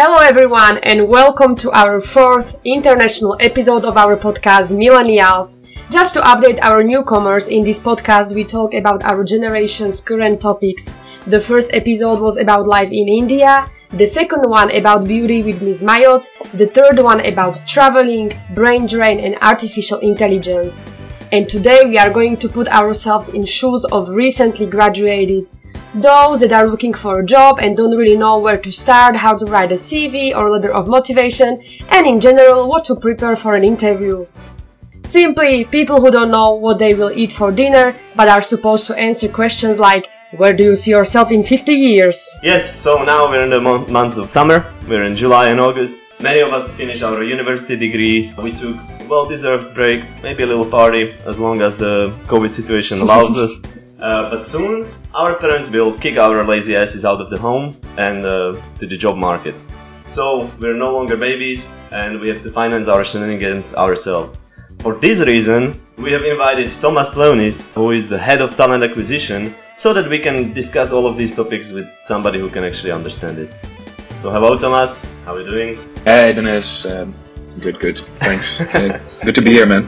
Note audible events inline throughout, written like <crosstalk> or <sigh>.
Hello everyone and welcome to our fourth international episode of our podcast Millennials. Just to update our newcomers in this podcast we talk about our generation's current topics. The first episode was about life in India, the second one about beauty with Ms. Mayot, the third one about traveling, brain drain and artificial intelligence. And today we are going to put ourselves in shoes of recently graduated those that are looking for a job and don't really know where to start, how to write a CV or letter of motivation, and in general what to prepare for an interview. Simply people who don't know what they will eat for dinner but are supposed to answer questions like where do you see yourself in 50 years? Yes, so now we're in the mon- months of summer, we're in July and August. Many of us finished our university degrees. We took well deserved break, maybe a little party as long as the COVID situation allows us. <laughs> Uh, but soon our parents will kick our lazy asses out of the home and uh, to the job market. So we're no longer babies and we have to finance our shenanigans ourselves. For this reason, we have invited Thomas Plonis, who is the head of talent acquisition, so that we can discuss all of these topics with somebody who can actually understand it. So hello Thomas, how are you doing? Hey Dennis, um, good, good, thanks. <laughs> uh, good to be here, man.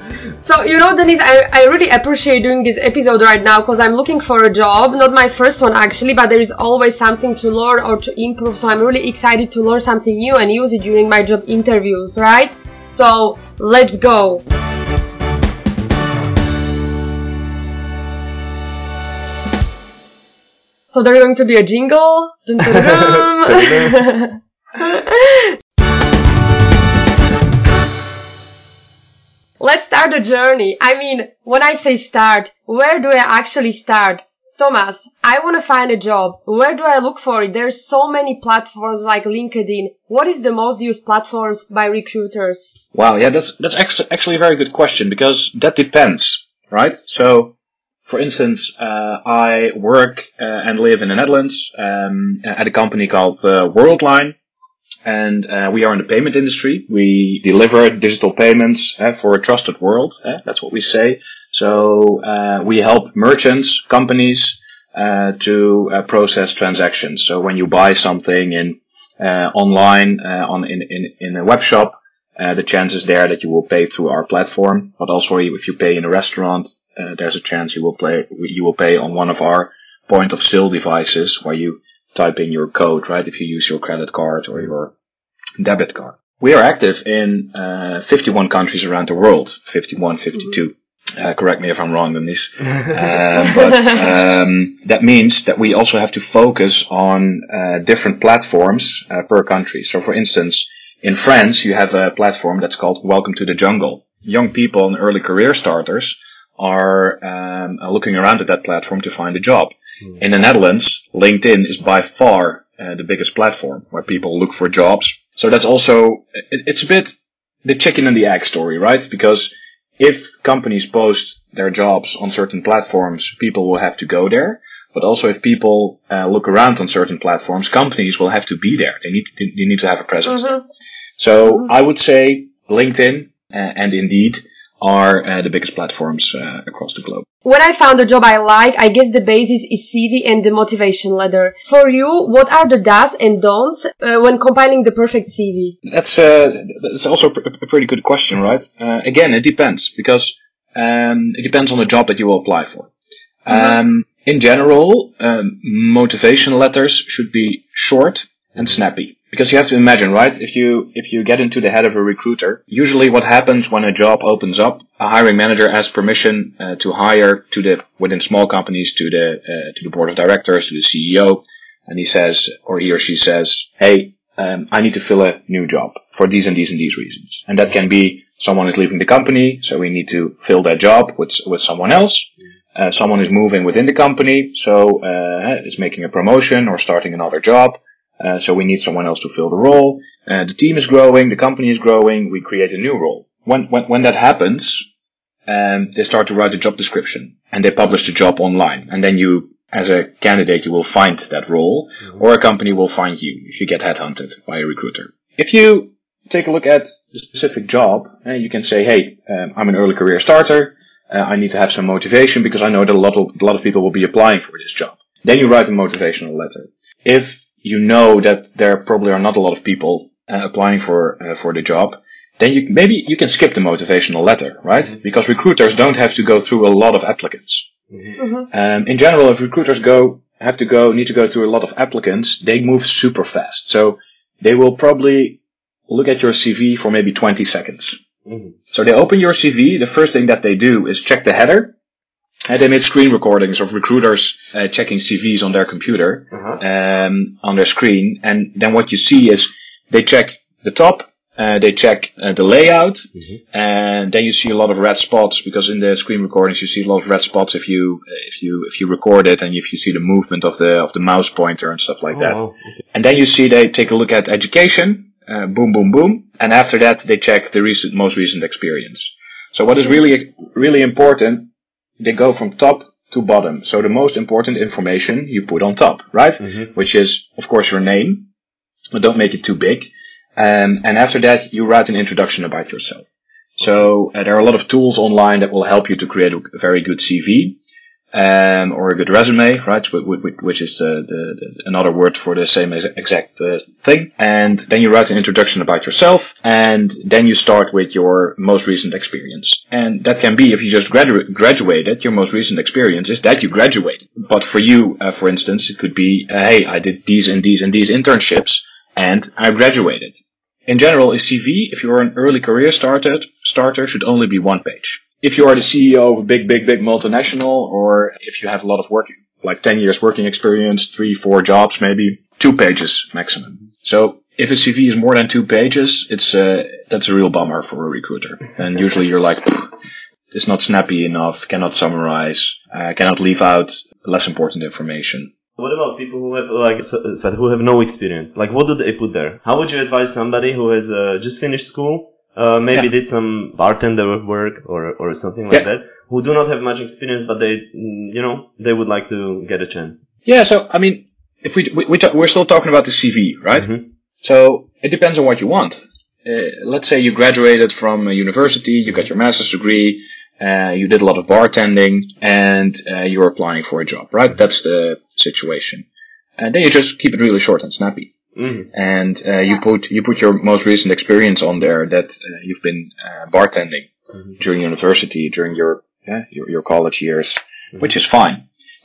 <laughs> So, you know, Denise, I, I really appreciate doing this episode right now because I'm looking for a job. Not my first one actually, but there is always something to learn or to improve. So I'm really excited to learn something new and use it during my job interviews, right? So let's go. So there's going to be a jingle. <laughs> <laughs> Let's start the journey. I mean, when I say start, where do I actually start? Thomas, I want to find a job. Where do I look for it? There's so many platforms like LinkedIn. What is the most used platforms by recruiters? Wow, yeah, that's that's actually a very good question because that depends, right? So, for instance, uh, I work uh, and live in the Netherlands um, at a company called uh, Worldline, and uh, we are in the payment industry. We deliver digital payments uh, for a trusted world. Uh, that's what we say. So uh, we help merchants, companies uh, to uh, process transactions. So when you buy something in online on in, in in a web shop, the chances there that you will pay through our platform. But also if you pay in a restaurant, there's a chance you will pay you will pay on one of our point of sale devices where you type in your code, right? If you use your credit card or your debit card. We are active in uh, 51 countries around the world. 51, 52. Mm-hmm. Uh, correct me if I'm wrong on this. <laughs> uh, but um, that means that we also have to focus on uh, different platforms uh, per country. So, for instance, in France, you have a platform that's called Welcome to the Jungle. Young people and early career starters are um, looking around at that platform to find a job. Mm. In the Netherlands, LinkedIn is by far uh, the biggest platform where people look for jobs. So that's also, it, it's a bit the chicken and the egg story, right? Because if companies post their jobs on certain platforms, people will have to go there. But also if people uh, look around on certain platforms, companies will have to be there. They need to, they need to have a presence. Mm-hmm. So mm-hmm. I would say LinkedIn uh, and Indeed are uh, the biggest platforms uh, across the globe. When I found a job I like, I guess the basis is CV and the motivation letter. For you, what are the does and don'ts uh, when compiling the perfect CV? That's uh, that's also a pretty good question, right? Uh, again, it depends because um, it depends on the job that you will apply for. Mm-hmm. Um, in general, um, motivation letters should be short and snappy because you have to imagine, right? If you if you get into the head of a recruiter, usually what happens when a job opens up, a hiring manager asks permission uh, to hire to the within small companies to the uh, to the board of directors to the CEO, and he says or he or she says, "Hey, um, I need to fill a new job for these and these and these reasons," and that can be someone is leaving the company, so we need to fill that job with with someone else. Uh, someone is moving within the company, so uh, is making a promotion or starting another job uh, so we need someone else to fill the role. Uh, the team is growing, the company is growing, we create a new role. When, when, when that happens, um, they start to write a job description and they publish the job online. And then you, as a candidate, you will find that role mm-hmm. or a company will find you if you get headhunted by a recruiter. If you take a look at the specific job, uh, you can say, hey, um, I'm an early career starter. Uh, I need to have some motivation because I know that a lot of, a lot of people will be applying for this job. Then you write a motivational letter. If you know that there probably are not a lot of people uh, applying for uh, for the job, then you maybe you can skip the motivational letter, right? Mm-hmm. Because recruiters don't have to go through a lot of applicants. Mm-hmm. Um, in general, if recruiters go have to go need to go through a lot of applicants, they move super fast. So they will probably look at your CV for maybe 20 seconds. Mhm. So they open your CV. The first thing that they do is check the header. And they made screen recordings of recruiters uh, checking CVs on their computer Uh-huh. um, on their screen. And then what you see is they check the top, uh, they check uh, the layout, and then you see a lot of red spots because in the screen recordings you see a lot of red spots if you if you if you record it and if you see the movement of the of the mouse pointer and stuff like Oh, that. wow. And then you see they take a look at education, uh, boom, boom, boom, and after that they check the recent, most recent experience. So what is really, really important, they go from top to bottom. So the most important information you put on top, right? Mhm. Which is, of course, your name, but don't make it too big. Um, and after that, you write an introduction about yourself. So uh, there are a lot of tools online that will help you to create a very good CV um, or a good resume, right? Wh- wh- wh- Which is the, the another word for the same exact uh, thing. And then you write an introduction about yourself, and then you start with your most recent experience. And that can be if you just gradu- graduated. Your most recent experience is that you graduated. But for you, uh, for instance, it could be, uh, hey, I did these and these and these internships, and I graduated. In general, a CV, if you're an early career starter, starter should only be one page. If you are the CEO of a big, big, big multinational, or if you have a lot of work, like 10 years working experience, three, four jobs, maybe two pages maximum. So if a CV is more than two pages, it's uh, that's a real bummer for a recruiter. And usually you're like, it's not snappy enough, cannot summarize, uh, cannot leave out less important information. What about people who have like said who have no experience? Like, what do they put there? How would you advise somebody who has uh, just finished school, uh, maybe Yeah. did some bartender work or or something like Yes. that, who do not have much experience, but they, you know, they would like to get a chance. Yeah, so I mean, if we, we, we ta- we're still talking about the CV, right? Mhm. So it depends on what you want. Uh, let's say you graduated from a university, you got your master's degree, uh, you did a lot of bartending, and uh, you're applying for a job, right? That's the situation. And then you just keep it really short and snappy. Mhm. And uh, you put you put your most recent experience on there that uh, you've been uh, bartending Mhm. during university, during your yeah, your, your college years, which is fine.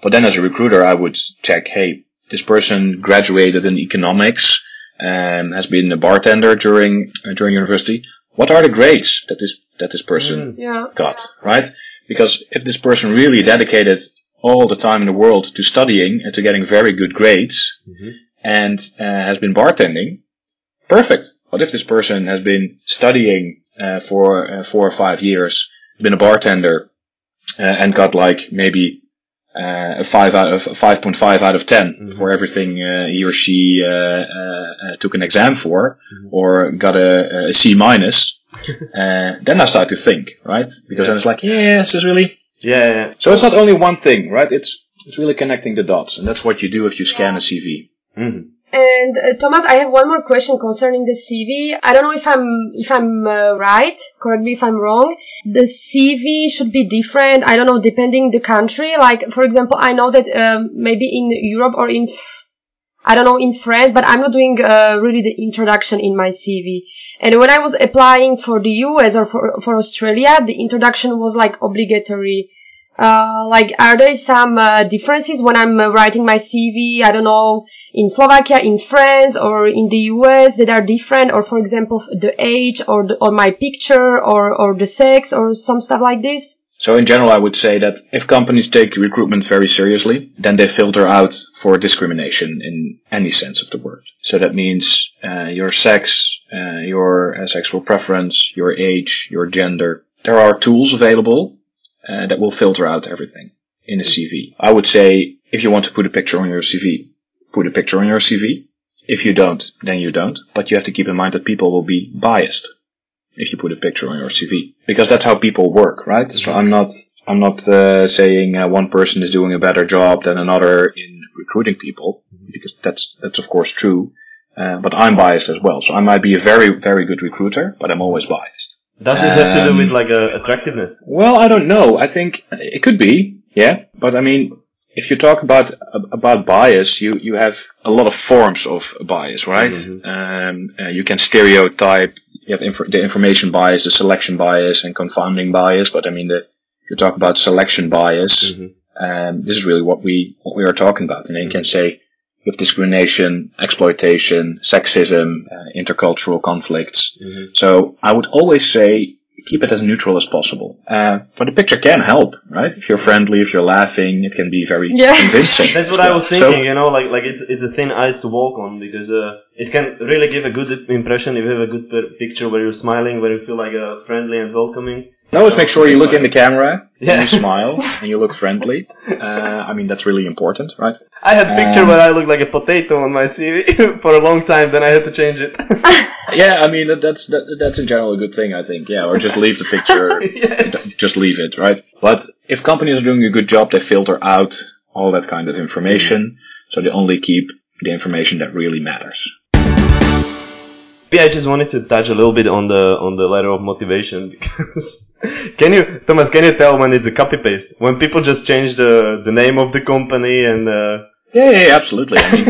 But then as a recruiter, I would check, hey, this person graduated in economics and has been a bartender during uh, during university. What are the grades that this that this person Mm. Yeah. got, right? Because if this person really dedicated all the time in the world to studying and to getting very good grades Mhm. And uh, has been bartending, perfect. But if this person has been studying uh, for uh, four or five years, been a bartender, uh, and got like maybe uh, a five out of five point five out of 10 Mhm. for everything uh, he or she uh, uh, uh, took an exam for, Mhm. or got a, a C minus, <laughs> uh, then I start to think, right? Because then it's like, yeah, this is really. Yeah, yeah, yeah. So it's not only one thing, right? It's it's really connecting the dots, and that's what you do if you scan a CV. Mhm. And uh, Thomas, I have one more question concerning the CV. I don't know if I'm if I'm uh, right. Correct me if I'm wrong. The CV should be different. I don't know, depending the country. Like for example, I know that um, maybe in Europe or in I don't know in France, but I'm not doing uh, really the introduction in my CV. And when I was applying for the US or for for Australia, the introduction was like obligatory. Uh, like, are there some uh, differences when I'm uh, writing my CV? I don't know, in Slovakia, in France, or in the US that are different, or for example, the age, or the, or my picture, or or the sex, or some stuff like this. So in general, I would say that if companies take recruitment very seriously, then they filter out for discrimination in any sense of the word. So that means uh, your sex, uh, your uh, sexual preference, your age, your gender. There are tools available uh, that will filter out everything in a CV. I would say if you want to put a picture on your CV, put a picture on your CV. If you don't, then you don't. But you have to keep in mind that people will be biased if you put a picture on your CV because that's how people work, right? So I'm not I'm not uh, saying uh, one person is doing a better job than another in recruiting people because that's that's of course true. Uh, but I'm biased as well, so I might be a very very good recruiter, but I'm always biased. Does this have to do Um, with like uh, attractiveness? Well, I don't know. I think it could be, yeah. But I mean, if you talk about about bias, you you have a lot of forms of bias, right? Mhm. Um, uh, you can stereotype. You have inf- the information bias, the selection bias, and confounding bias. But I mean, the, if you talk about selection bias, Mhm. um, this is really what we what we are talking about. And then you can say with discrimination, exploitation, sexism, uh, intercultural conflicts. Mhm. So I would always say keep it as neutral as possible. Uh, but the picture can help, right? If you're friendly, if you're laughing, it can be very Yeah. <laughs> convincing. That's as what I well. was So- thinking, you know, like like it's it's a thin ice to walk on because uh, it can really give a good impression if you have a good pi- picture where you're smiling, where you feel like uh, friendly and welcoming. And always make sure you look in the camera Yeah. and you <laughs> smile and you look friendly. Uh, I mean, that's really important, right? I had a picture Um, where I look like a potato on my CV <laughs> for a long time, then I had to change it. <laughs> Yeah, I mean, that's that, that's in general a good thing, I think. Yeah, or just leave the picture. yes. just leave it, right? But if companies are doing a good job, they filter out all that kind of information. So they only keep the information that really matters. Yeah, I just wanted to touch a little bit on the on the letter of motivation because can you Thomas can you tell when it's a copy paste when people just change the the name of the company and uh, Yeah, yeah, absolutely. I mean,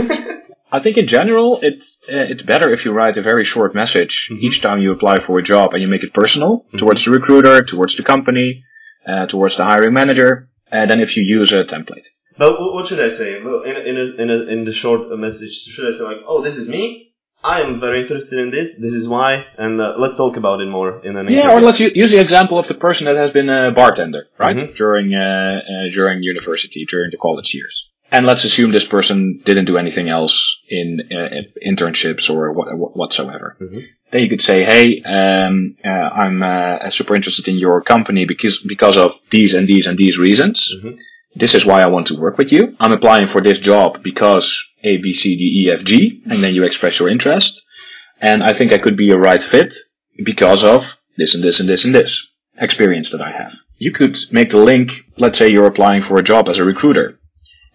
<laughs> I think in general, it's uh, it's better if you write a very short message Mhm. each time you apply for a job and you make it personal towards the recruiter, towards the company, uh, towards the hiring manager, uh, than if you use a template. But what should I say? Well, in a, in a, in, a, in the short message, should I say like, "Oh, this is me. I am very interested in this. This is why, and uh, let's talk about it more in an Yeah, interview." or let's use the example of the person that has been a bartender, right? Mhm. During uh, uh, during university, during the college years. And let's assume this person didn't do anything else in uh, internships or what, what, whatsoever. Mhm. Then you could say, "Hey, um, uh, I'm uh, super interested in your company because because of these and these and these reasons. Mhm. This is why I want to work with you. I'm applying for this job because A, B, C, D, E, F, G, and then you express your interest. And I think I could be a right fit because of this and this and this and this experience that I have. You could make the link, let's say you're applying for a job as a recruiter.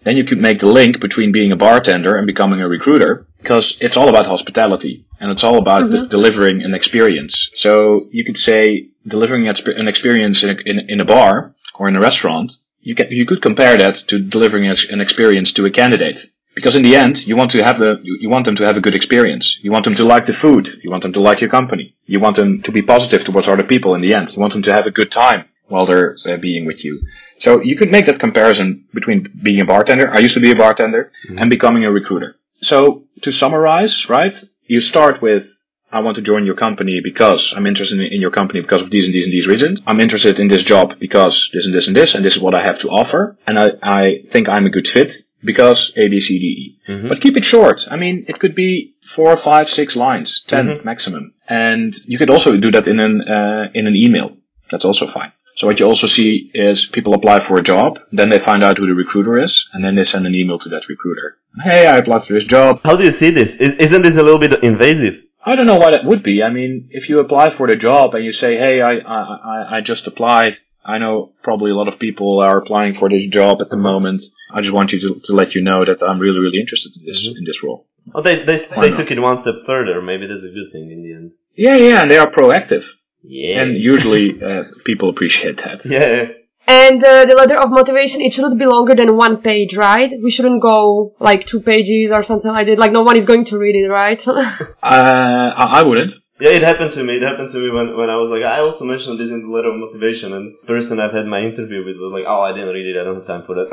Then you could make the link between being a bartender and becoming a recruiter because it's all about hospitality and it's all about de- delivering an experience. So you could say delivering an experience in a, in, in a bar or in a restaurant, you can, you could compare that to delivering an experience to a candidate. Because in the end, you want to have the, you, you want them to have a good experience. You want them to like the food. You want them to like your company. You want them to be positive towards other people in the end. You want them to have a good time while they're uh, being with you. So you could make that comparison between being a bartender. I used to be a bartender and becoming a recruiter. So to summarize, right? You start with, I want to join your company because I'm interested in in your company because of these and these and these reasons. I'm interested in this job because this and this and this, and this is what I have to offer. And I, I think I'm a good fit because A, B, C, D, E. Mhm. But keep it short. I mean, it could be four, five, six lines, 10 Mhm. maximum. And you could also do that in an, uh, in an email. That's also fine. So what you also see is people apply for a job, then they find out who the recruiter is, and then they send an email to that recruiter. Hey, I applied for this job. How do you see this? Is, isn't this a little bit invasive? I don't know why that would be. I mean, if you apply for the job and you say, "Hey, I, I, I just applied," I know probably a lot of people are applying for this job at the moment. I just want you to, to let you know that I'm really really interested in this in this role. Oh, they they, Why they not? took it one step further. Maybe that's a good thing in the end. Yeah, yeah, and they are proactive, Yeah. and usually uh, people appreciate that. <laughs> yeah. And uh, the letter of motivation, it shouldn't be longer than one page, right? We shouldn't go like two pages or something like that. Like no one is going to read it, right? <laughs> Uh, I, I wouldn't. Yeah, it happened to me. It happened to me when, when I was like, I also mentioned this in the letter of motivation, and the person I've had my interview with was like, oh, I didn't read it. I don't have time for that.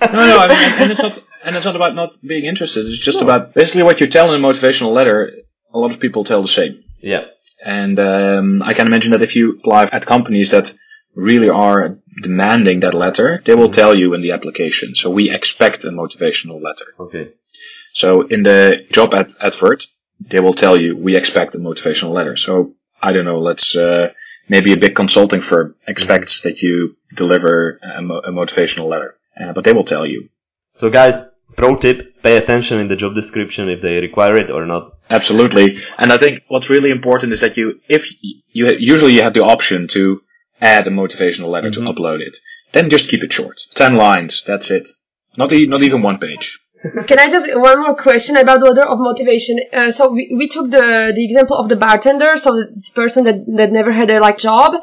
<laughs> No, no, I mean, and, it's not, and it's not about not being interested. It's just No. about basically what you tell in a motivational letter. A lot of people tell the same. yeah. And um, I can imagine that if you apply at companies that really are demanding that letter, they will tell you in the application. So we expect a motivational letter. Okay. So in the job ad- advert, they will tell you we expect a motivational letter. So I don't know. Let's uh, maybe a big consulting firm expects that you deliver a, mo- a motivational letter, uh, but they will tell you. So guys, pro tip: pay attention in the job description if they require it or not. Absolutely. And I think what's really important is that you, if you, usually you have the option to add a motivational letter Mhm. to upload it, then just keep it short. 10 lines, that's it. Not, e- not even one page. Can I just one more question about the letter of motivation? Uh, so we, we took the the example of the bartender, so this person that that never had a like job.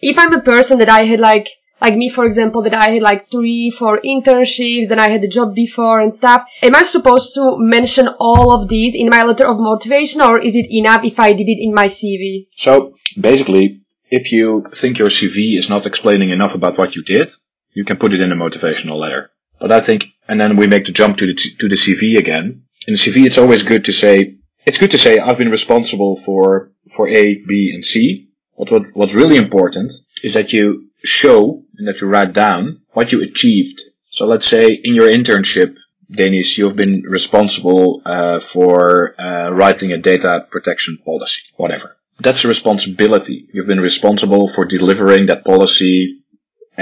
If I'm a person that I had like like me, for example, that I had like three, four internships, then I had a job before and stuff. Am I supposed to mention all of these in my letter of motivation or is it enough if I did it in my CV? So basically, if you think your CV is not explaining enough about what you did, you can put it in a motivational letter. But I think, and then we make the jump to the, to the CV again. In the CV, it's always good to say, it's good to say I've been responsible for, for A, B, and C. But what, what's really important is that you show and that you write down what you achieved. So let's say in your internship, Denis, you've been responsible uh, for uh, writing a data protection policy, whatever. That's a responsibility. You've been responsible for delivering that policy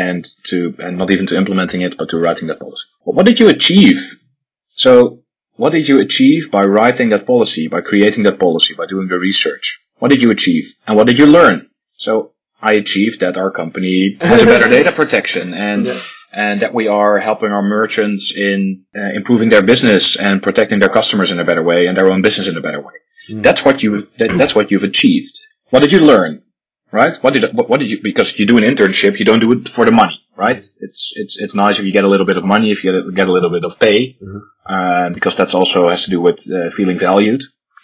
and to and not even to implementing it, but to writing that policy. Well, what did you achieve? So, what did you achieve by writing that policy, by creating that policy, by doing the research? What did you achieve, and what did you learn? So, I achieved that our company has a better <laughs> data protection and yeah. and that we are helping our merchants in uh, improving their business and protecting their customers in a better way and their own business in a better way. Mm. That's what you that, that's what you've achieved. What did you learn? Right? What did what, what, did you because you do an internship, you don't do it for the money, right? It's it's it's nice if you get a little bit of money, if you get a, little bit of pay, mm-hmm. uh, because that's also has to do with uh, feeling valued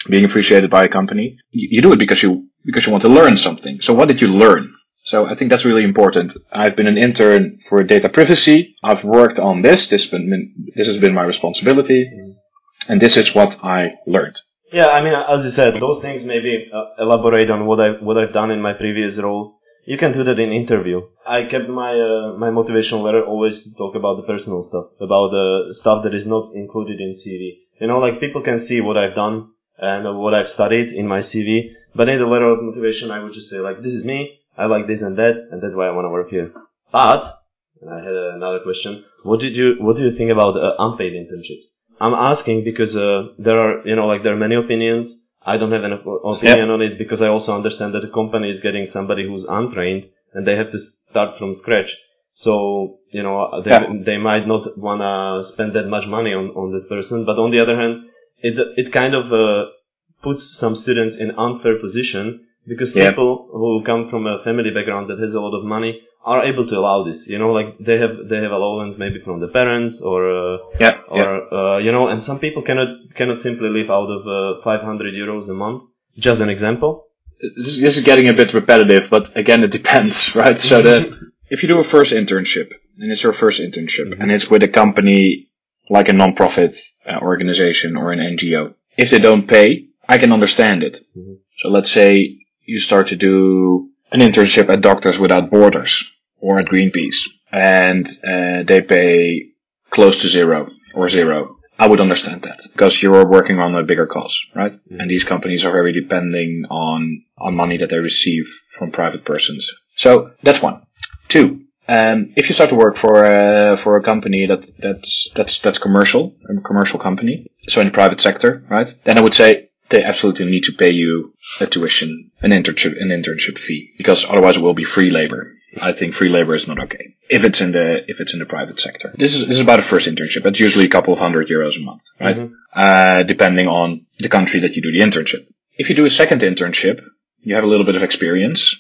being appreciated by a company. You, you do it because you because you want to learn something. So what did you learn? So I think that's really important. I've been an intern for data privacy. I've worked on this. This, been, this has been my responsibility. And this is what I learned. Yeah, I mean, as you said, those things maybe uh, elaborate on what I what I've done in my previous role. You can do that in interview. I kept my uh, my motivational letter always to talk about the personal stuff, about the stuff that is not included in CV. You know, like people can see what I've done and what I've studied in my CV. But in the letter of motivation, I would just say like, this is me. I like this and that, and that's why I want to work here. But, and I had another question. What did you, what do you think about uh, unpaid internships? I'm asking because uh, there are, you know, like there are many opinions. I don't have an opinion on it because I also understand that the company is getting somebody who's untrained and they have to start from scratch. So, you know, they, yeah. they might not want to spend that much money on, on that person. But on the other hand, it it kind of uh, puts some students in unfair position because people who come from a family background that has a lot of money are able to allow this. You know, like they have they have allowance maybe from the parents or uh, yeah, or uh, you know, and some people cannot cannot simply live out of uh, 500 euros a month. Just an example. This, this is getting a bit repetitive, but again, it depends, <laughs> right? So <laughs> if you do a first internship and it's your first internship mm-hmm. and it's with a company like a non-profit uh, organization or an NGO. If they don't pay, I can understand it. Mm-hmm. So let's say you start to do an internship at Doctors Without Borders or at Greenpeace and uh, they pay close to zero or zero. I would understand that because you're working on a bigger cause, right? Mm-hmm. And these companies are very depending on, on money that they receive from private persons. So that's one. Two, um, if you start to work for a, for a company that that's that's that's commercial, a commercial company, so in the private sector, right? Then I would say they absolutely need to pay you a tuition, an internship, an internship fee, because otherwise it will be free labor. I think free labor is not okay if it's in the if it's in the private sector. This is this is about a first internship. It's usually a couple of hundred euros a month, right? Mm-hmm. Uh, depending on the country that you do the internship. If you do a second internship, you have a little bit of experience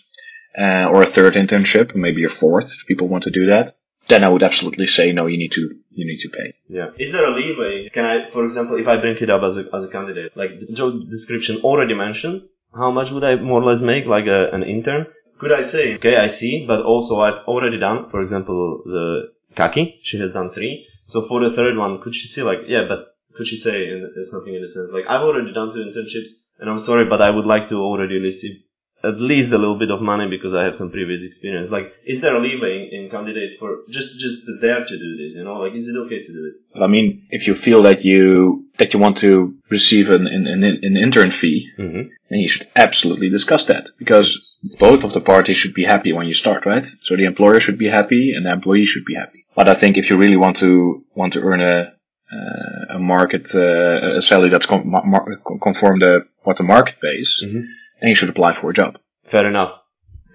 uh, or a third internship, maybe a fourth if people want to do that, then I would absolutely say no. You need to you need to pay. Yeah. Is there a leeway? Can I, for example, if I bring it up as a as a candidate, like the job description already mentions how much would I more or less make, like a, an intern? Could I say, okay, I see, but also I've already done, for example, the Kaki, she has done three. So for the third one, could she say like, yeah, but could she say in, something in the sense like, I've already done two internships, and I'm sorry, but I would like to already receive at least a little bit of money because I have some previous experience. Like, is there a leeway in, in candidate for just just dare to do this? You know, like, is it okay to do it? I mean, if you feel that you that you want to receive an an, an, an intern fee, mm-hmm. then you should absolutely discuss that because both of the parties should be happy when you start, right? So the employer should be happy and the employee should be happy. But I think if you really want to want to earn a uh, a market uh, a salary that's com- mar- conform to what the market pays. Mm-hmm and you should apply for a job. Fair enough.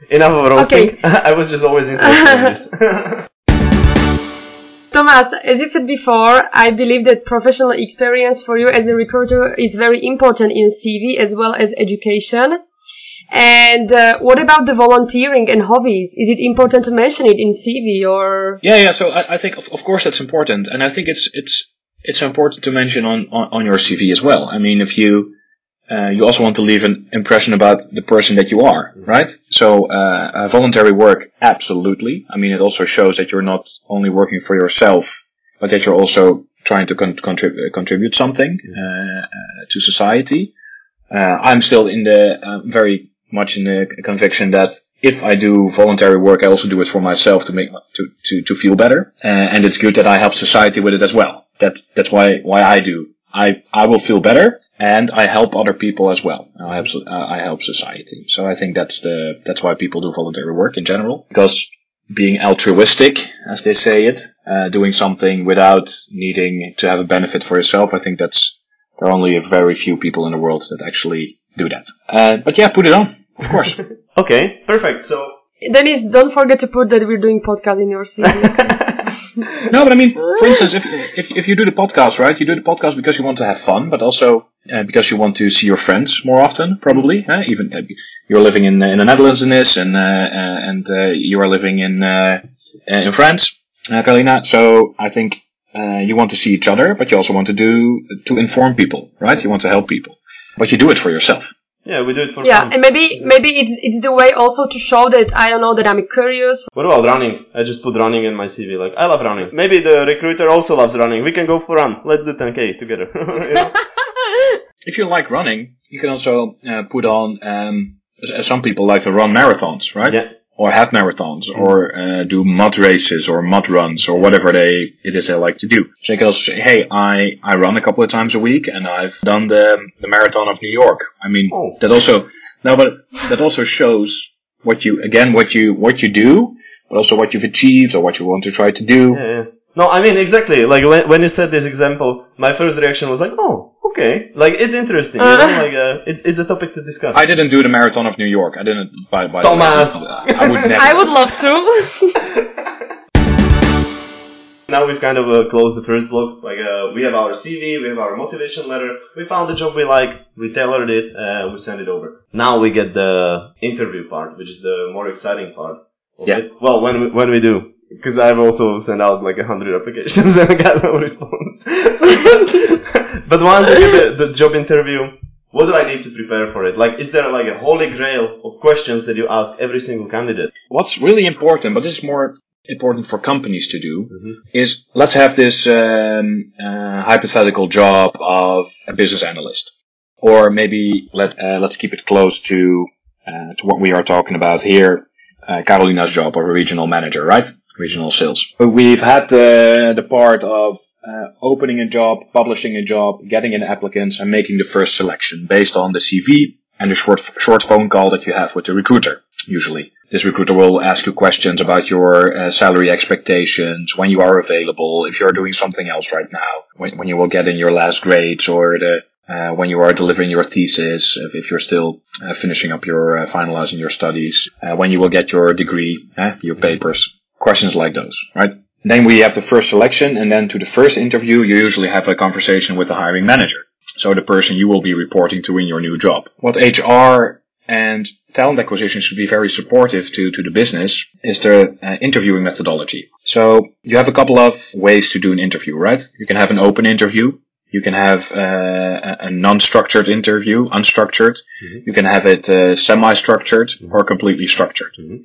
Enough of roasting. Okay. <laughs> I was just always interested in this. <laughs> Thomas, as you said before, I believe that professional experience for you as a recruiter is very important in CV as well as education. And uh, what about the volunteering and hobbies? Is it important to mention it in CV or? Yeah, yeah. So I, I think, of, of course, that's important, and I think it's it's it's important to mention on, on, on your CV as well. I mean, if you uh, you also want to leave an impression about the person that you are, right? So uh, uh, voluntary work, absolutely. I mean, it also shows that you're not only working for yourself, but that you're also trying to con- contrib- contribute something uh, uh, to society. Uh, I'm still in the very much in the conviction that if I do voluntary work, I also do it for myself to make to to, to feel better, and it's good that I help society with it as well. That's that's why why I do. I I will feel better and I help other people as well. I help, uh, I help society. So I think that's the that's why people do voluntary work in general because being altruistic, as they say it, uh, doing something without needing to have a benefit for yourself. I think that's there are only a very few people in the world that actually do that. Uh, but yeah, put it on, of course. <laughs> okay, perfect. So Dennis, don't forget to put that we're doing podcast in your CV. <laughs> <laughs> no, but I mean, for instance, if, if, if you do the podcast, right, you do the podcast because you want to have fun, but also uh, because you want to see your friends more often, probably. Uh, even uh, you're living in in the Netherlands in this, and uh, uh, and uh, you are living in in France, Carolina. So I think you want to see each other, but you also want to do to inform people, right? You want to help people, but you do it for yourself. Yeah, we do it for yeah, fun. and maybe maybe it's it's the way also to show that I don't know that I'm curious. What about running? I just put running in my CV. Like I love running. Maybe the recruiter also loves running. We can go for run. Let's do 10k together. <laughs> <laughs> if you like running, you can also uh, put on. Um, some people like to run marathons, right? Yeah or half marathons mm. or uh, do mud races or mud runs or whatever they it is they like to do. So you can also say, hey, I, I run a couple of times a week and I've done the the marathon of New York. I mean oh. that also no, but that also shows what you again what you what you do, but also what you've achieved or what you want to try to do. Yeah. No, I mean exactly. Like when when you said this example, my first reaction was like, oh, okay, like it's interesting. You know? Uh-huh. like uh, it's it's a topic to discuss. I didn't do the marathon of New York. I didn't. By, by Thomas, way, I would never. I would love to. <laughs> now we've kind of uh, closed the first block. Like uh, we have our CV, we have our motivation letter. We found the job we like, we tailored it, uh, we sent it over. Now we get the interview part, which is the more exciting part. yeah. It. Well, when we, when we do, because I've also sent out like a hundred applications <laughs> and I got no response. <laughs> but once I get the, the job interview, what do I need to prepare for it? Like, is there like a holy grail of questions that you ask every single candidate? What's really important, but this is more important for companies to do, mm-hmm. is let's have this um, uh, hypothetical job of a business analyst, or maybe let uh, let's keep it close to uh, to what we are talking about here, uh, Carolina's job of a regional manager, right? Regional sales. We've had the, the part of uh, opening a job, publishing a job, getting in applicants, and making the first selection based on the CV and the short short phone call that you have with the recruiter. Usually, this recruiter will ask you questions about your uh, salary expectations, when you are available, if you're doing something else right now, when, when you will get in your last grades, or the uh, when you are delivering your thesis, if, if you're still uh, finishing up your uh, finalizing your studies, uh, when you will get your degree, uh, your papers, questions like those, right? Then we have the first selection, and then to the first interview, you usually have a conversation with the hiring manager. So the person you will be reporting to in your new job. What HR and talent acquisition should be very supportive to, to the business is the uh, interviewing methodology. So you have a couple of ways to do an interview, right? You can have an open interview. You can have uh, a non-structured interview, unstructured. Mm-hmm. You can have it uh, semi-structured or completely structured. Mm-hmm.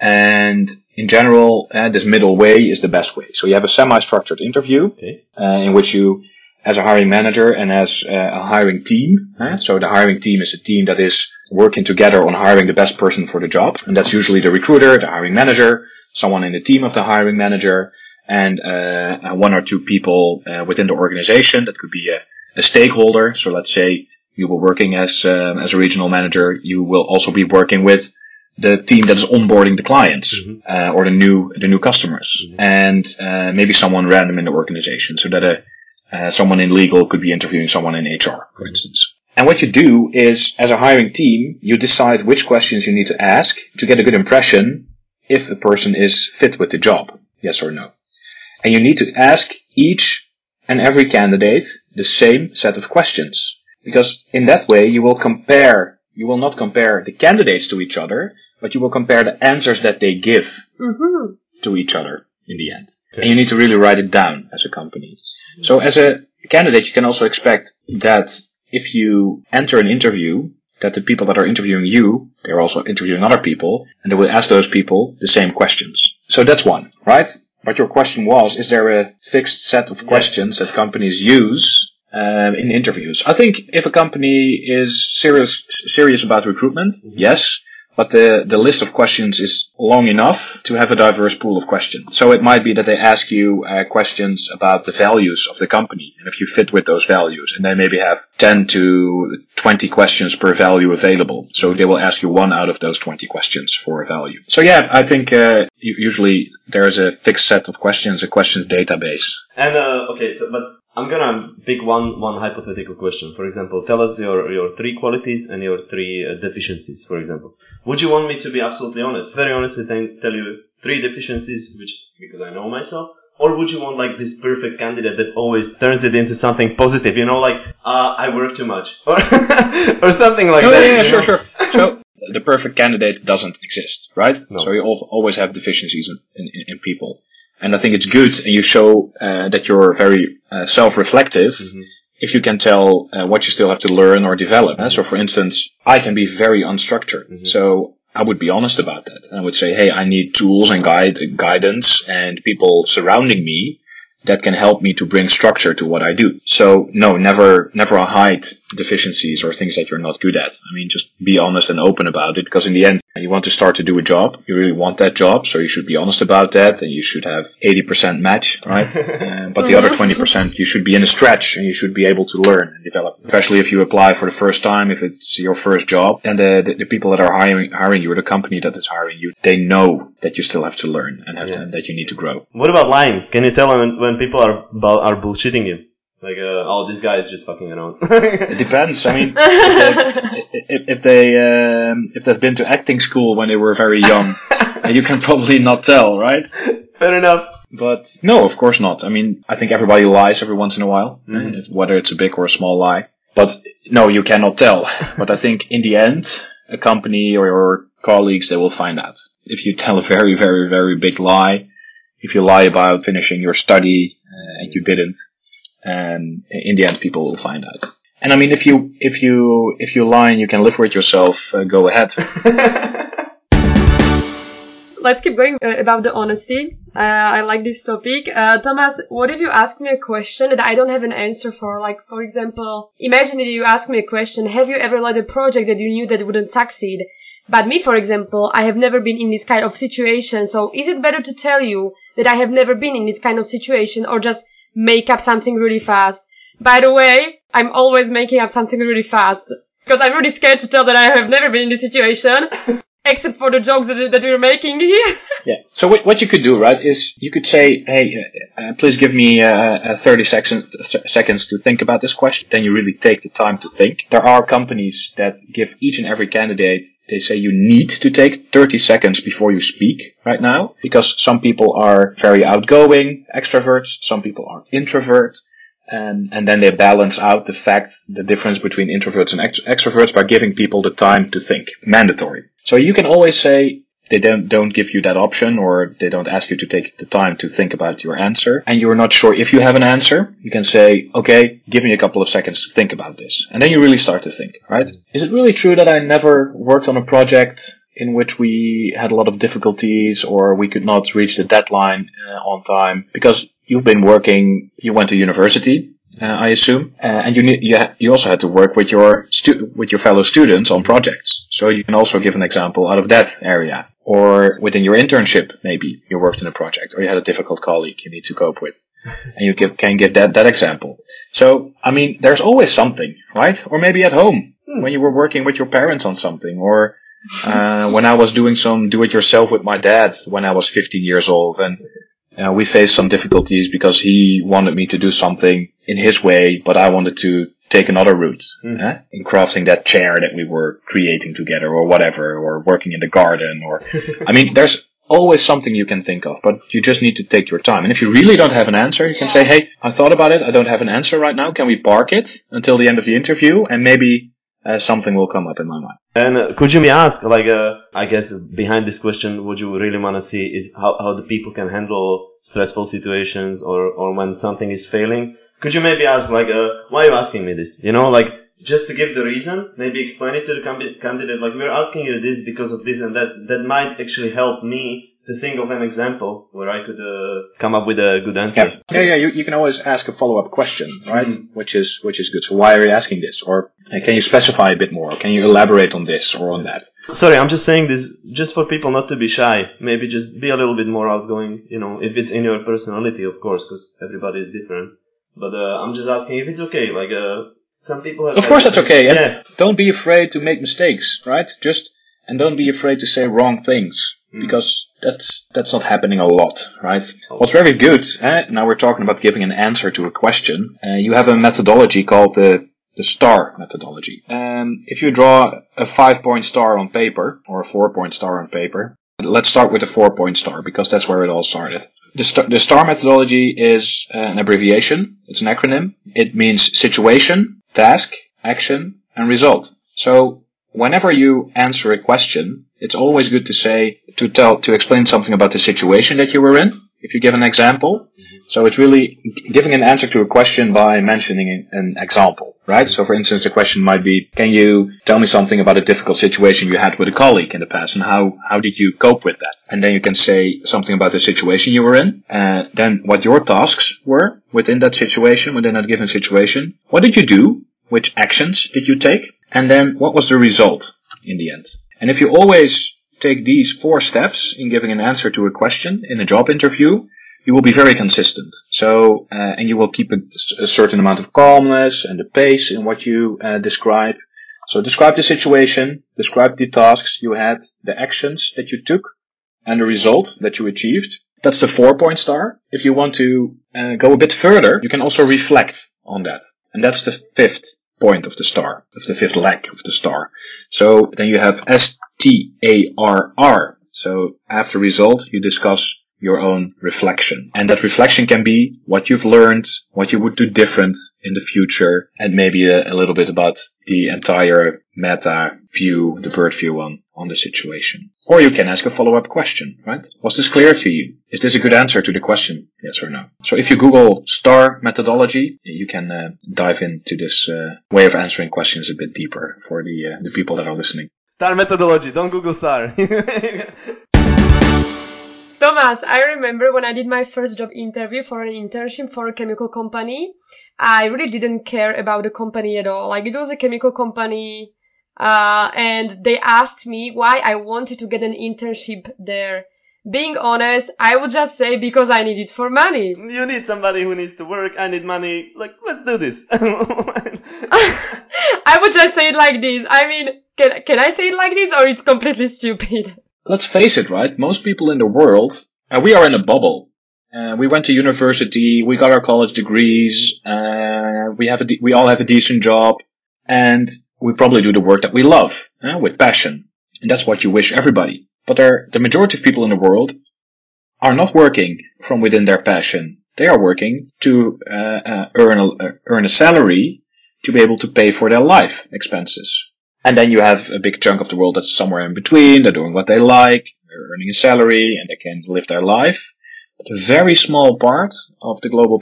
And in general, uh, this middle way is the best way. So you have a semi-structured interview okay. uh, in which you, as a hiring manager and as uh, a hiring team, uh, so the hiring team is a team that is working together on hiring the best person for the job. And that's usually the recruiter, the hiring manager, someone in the team of the hiring manager, and uh, one or two people uh, within the organization. That could be a, a stakeholder. So let's say you were working as, um, as a regional manager. You will also be working with the team that is onboarding the clients mm-hmm. uh, or the new the new customers, mm-hmm. and uh, maybe someone random in the organization, so that a uh, someone in legal could be interviewing someone in HR, for instance. And what you do is, as a hiring team, you decide which questions you need to ask to get a good impression if a person is fit with the job, yes or no. And you need to ask each and every candidate the same set of questions. Because in that way you will compare you will not compare the candidates to each other, but you will compare the answers that they give Mm-hmm. to each other in the end. And you need to really write it down as a company. So as a candidate, you can also expect that if you enter an interview, that the people that are interviewing you, they're also interviewing other people, and they will ask those people the same questions. So that's one, right? But your question was, is there a fixed set of questions that companies use um, in interviews? I think if a company is serious serious about recruitment, yes. But the, the list of questions is long enough to have a diverse pool of questions. So it might be that they ask you uh, questions about the values of the company and if you fit with those values. And they maybe have 10 to 20 questions per value available. So they will ask you one out of those 20 questions for a value. So yeah, I think uh, usually there is a fixed set of questions, a questions database. And uh, okay, so but I'm gonna pick one one hypothetical question. For example, tell us your your three qualities and your three uh, deficiencies. For example, would you want me to be absolutely honest, very honestly, then tell you three deficiencies, which because I know myself, or would you want like this perfect candidate that always turns it into something positive? You know, like uh, I work too much, <laughs> or or something like Oh, that. yeah, yeah, sure, sure. <laughs> So the perfect candidate doesn't exist, right? No. So you always have deficiencies in, in, in people. And I think it's good and you show uh, that you're very uh, self-reflective Mhm. if you can tell uh, what you still have to learn or develop. Uh, So for instance, I can be very unstructured. Mhm. So I would be honest about that. And I would say, hey, I need tools and guide, guidance and people surrounding me that can help me to bring structure to what I do. So no, never, never hide deficiencies or things that you're not good at. I mean, just be honest and open about it because in the end, you want to start to do a job. You really want that job. So you should be honest about that and you should have 80% match, right? <laughs> Uh, but the other 20%, you should be in a stretch and you should be able to learn and develop. Especially if you apply for the first time, if it's your first job and the, the, the people that are hiring, hiring you or the company that is hiring you, they know that you still have to learn and have Yeah. to, that you need to grow. What about lying? Can you tell when when people are bu- are bullshitting you? Like, uh, oh, this guy is just fucking around. It depends. I mean, if, <laughs> if, if they um, if they've been to acting school when they were very young, <laughs> you can probably not tell, right? Fair enough. But no, of course not. I mean, I think everybody lies every once in a while, Mhm. eh, whether it's a big or a small lie. But no, you cannot tell. <laughs> but I think in the end, a company or your colleagues they will find out if you tell a very, very, very big lie. If you lie about finishing your study uh, and you didn't, and in the end, people will find out. And I mean, if you if you if you lie and you can live with yourself, uh, go ahead. <laughs> Let's keep going uh, about the honesty. Uh, I like this topic. Uh, Thomas, what if you ask me a question that I don't have an answer for? Like, for example, imagine that you ask me a question, have you ever led a project that you knew that wouldn't succeed? But me, for example, I have never been in this kind of situation, so is it better to tell you that I have never been in this kind of situation or just make up something really fast? By the way, I'm always making up something really fast because I'm really scared to tell that I have never been in this situation. <laughs> Except for the jokes that, that we're making here. <laughs> Yeah. So what, what you could do, right, is you could say, hey, uh, uh, please give me uh, uh, 30 seconds, th- seconds to think about this question. Then you really take the time to think. There are companies that give each and every candidate, they say you need to take 30 seconds before you speak right now, because some people are very outgoing, extroverts, some people are introvert. And, and then they balance out the fact, the difference between introverts and ex- extroverts by giving people the time to think. Mandatory. So you can always say, they don't don't give you that option or they don't ask you to take the time to think about your answer. And you're not sure if you have an answer you can say okay give me a couple of seconds to think about this. And then you really start to think right? Is it really true that i never worked on a project in which we had a lot of difficulties or we could not reach the deadline uh, on time? Because you've been working you went to university I assume, uh, and you need, you, ha- you also had to work with your stu- with your fellow students on projects. So you can also give an example out of that area, or within your internship, maybe you worked in a project, or you had a difficult colleague you need to cope with, <laughs> and you give, can give that that example. So I mean, there's always something, right? Or maybe at home when you were working with your parents on something, or uh, when I was doing some do-it-yourself with my dad when I was 15 years old, and uh, we faced some difficulties because he wanted me to do something in his way, but I wanted to take another route Mm. eh, in crafting that chair that we were creating together, or whatever, or working in the garden, or <laughs> I mean, there's always something you can think of, but you just need to take your time. And if you really don't have an answer, you can say, "Hey, I thought about it. I don't have an answer right now. Can we park it until the end of the interview, and maybe uh, something will come up in my mind. And uh, could you me ask, like, uh, I guess behind this question, what you really want to see is how, how the people can handle stressful situations or, or when something is failing. Could you maybe ask, like, uh, why are you asking me this? You know, like, just to give the reason, maybe explain it to the candidate, like, we're asking you this because of this and that. That might actually help me to think of an example where I could uh, come up with a good answer. Yeah, yeah, yeah. You, you can always ask a follow up question, right? Mm-hmm. Which is which is good. So why are you asking this? Or uh, can you specify a bit more? Can you elaborate on this or on that? Sorry, I'm just saying this just for people not to be shy. Maybe just be a little bit more outgoing. You know, if it's in your personality, of course, because everybody is different. But uh, I'm just asking if it's okay. Like, uh, some people have. Of course, that's okay. Yeah. Don't be afraid to make mistakes, right? Just and don't be afraid to say wrong things mm. because that's that's not happening a lot, right? What's very good, eh, now we're talking about giving an answer to a question. Uh, you have a methodology called the the star methodology. Um, if you draw a five point star on paper or a four point star on paper, let's start with the four point star because that's where it all started. The, st- the star methodology is uh, an abbreviation. It's an acronym. It means situation, task, action, and result. So whenever you answer a question, it's always good to say, to tell, to explain something about the situation that you were in. If you give an example. Mm-hmm. So it's really giving an answer to a question by mentioning an example, right? So for instance, the question might be, can you tell me something about a difficult situation you had with a colleague in the past and how, how did you cope with that? And then you can say something about the situation you were in, and then what your tasks were within that situation, within that given situation. What did you do? Which actions did you take? And then what was the result in the end? And if you always take these four steps in giving an answer to a question in a job interview, you will be very consistent. So, uh, and you will keep a, a, certain amount of calmness and the pace in what you uh, describe. So describe the situation, describe the tasks you had, the actions that you took, and the result that you achieved. That's the four point star. If you want to uh, go a bit further, you can also reflect on that. And that's the fifth point of the star, of the fifth leg of the star. So then you have S-T-A-R-R. So after result, you discuss your own reflection. And that reflection can be what you've learned, what you would do different in the future, and maybe a, a little bit about the entire meta view, the bird view on, on the situation. Or you can ask a follow-up question, right? Was this clear to you? Is this a good answer to the question? Yes or no? So if you Google STAR methodology, you can uh, dive into this uh, way of answering questions a bit deeper for the, uh, the people that are listening. STAR methodology, don't Google STAR. <laughs> Thomas, I remember when I did my first job interview for an internship for a chemical company, I really didn't care about the company at all. Like it was a chemical company, uh, and they asked me why I wanted to get an internship there. Being honest, I would just say because I need it for money. You need somebody who needs to work. I need money. Like, let's do this. <laughs> I would just say it like this. I mean, can, can I say it like this or it's completely stupid? let's face it, right? Most people in the world, uh, we are in a bubble. Uh, we went to university, we got our college degrees, uh, we have a de- we all have a decent job, and we probably do the work that we love uh, with passion, and that's what you wish everybody. But there, the majority of people in the world are not working from within their passion. They are working to uh, uh, earn a, earn a salary to be able to pay for their life expenses. And then you have a big chunk of the world that's somewhere in between. They're doing what they like. They're earning a salary and they can live their life. But a very small part of the global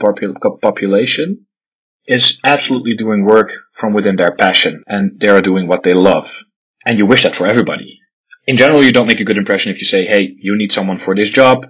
population is absolutely doing work from within their passion and they are doing what they love. And you wish that for everybody. In general, you don't make a good impression if you say, hey, you need someone for this job.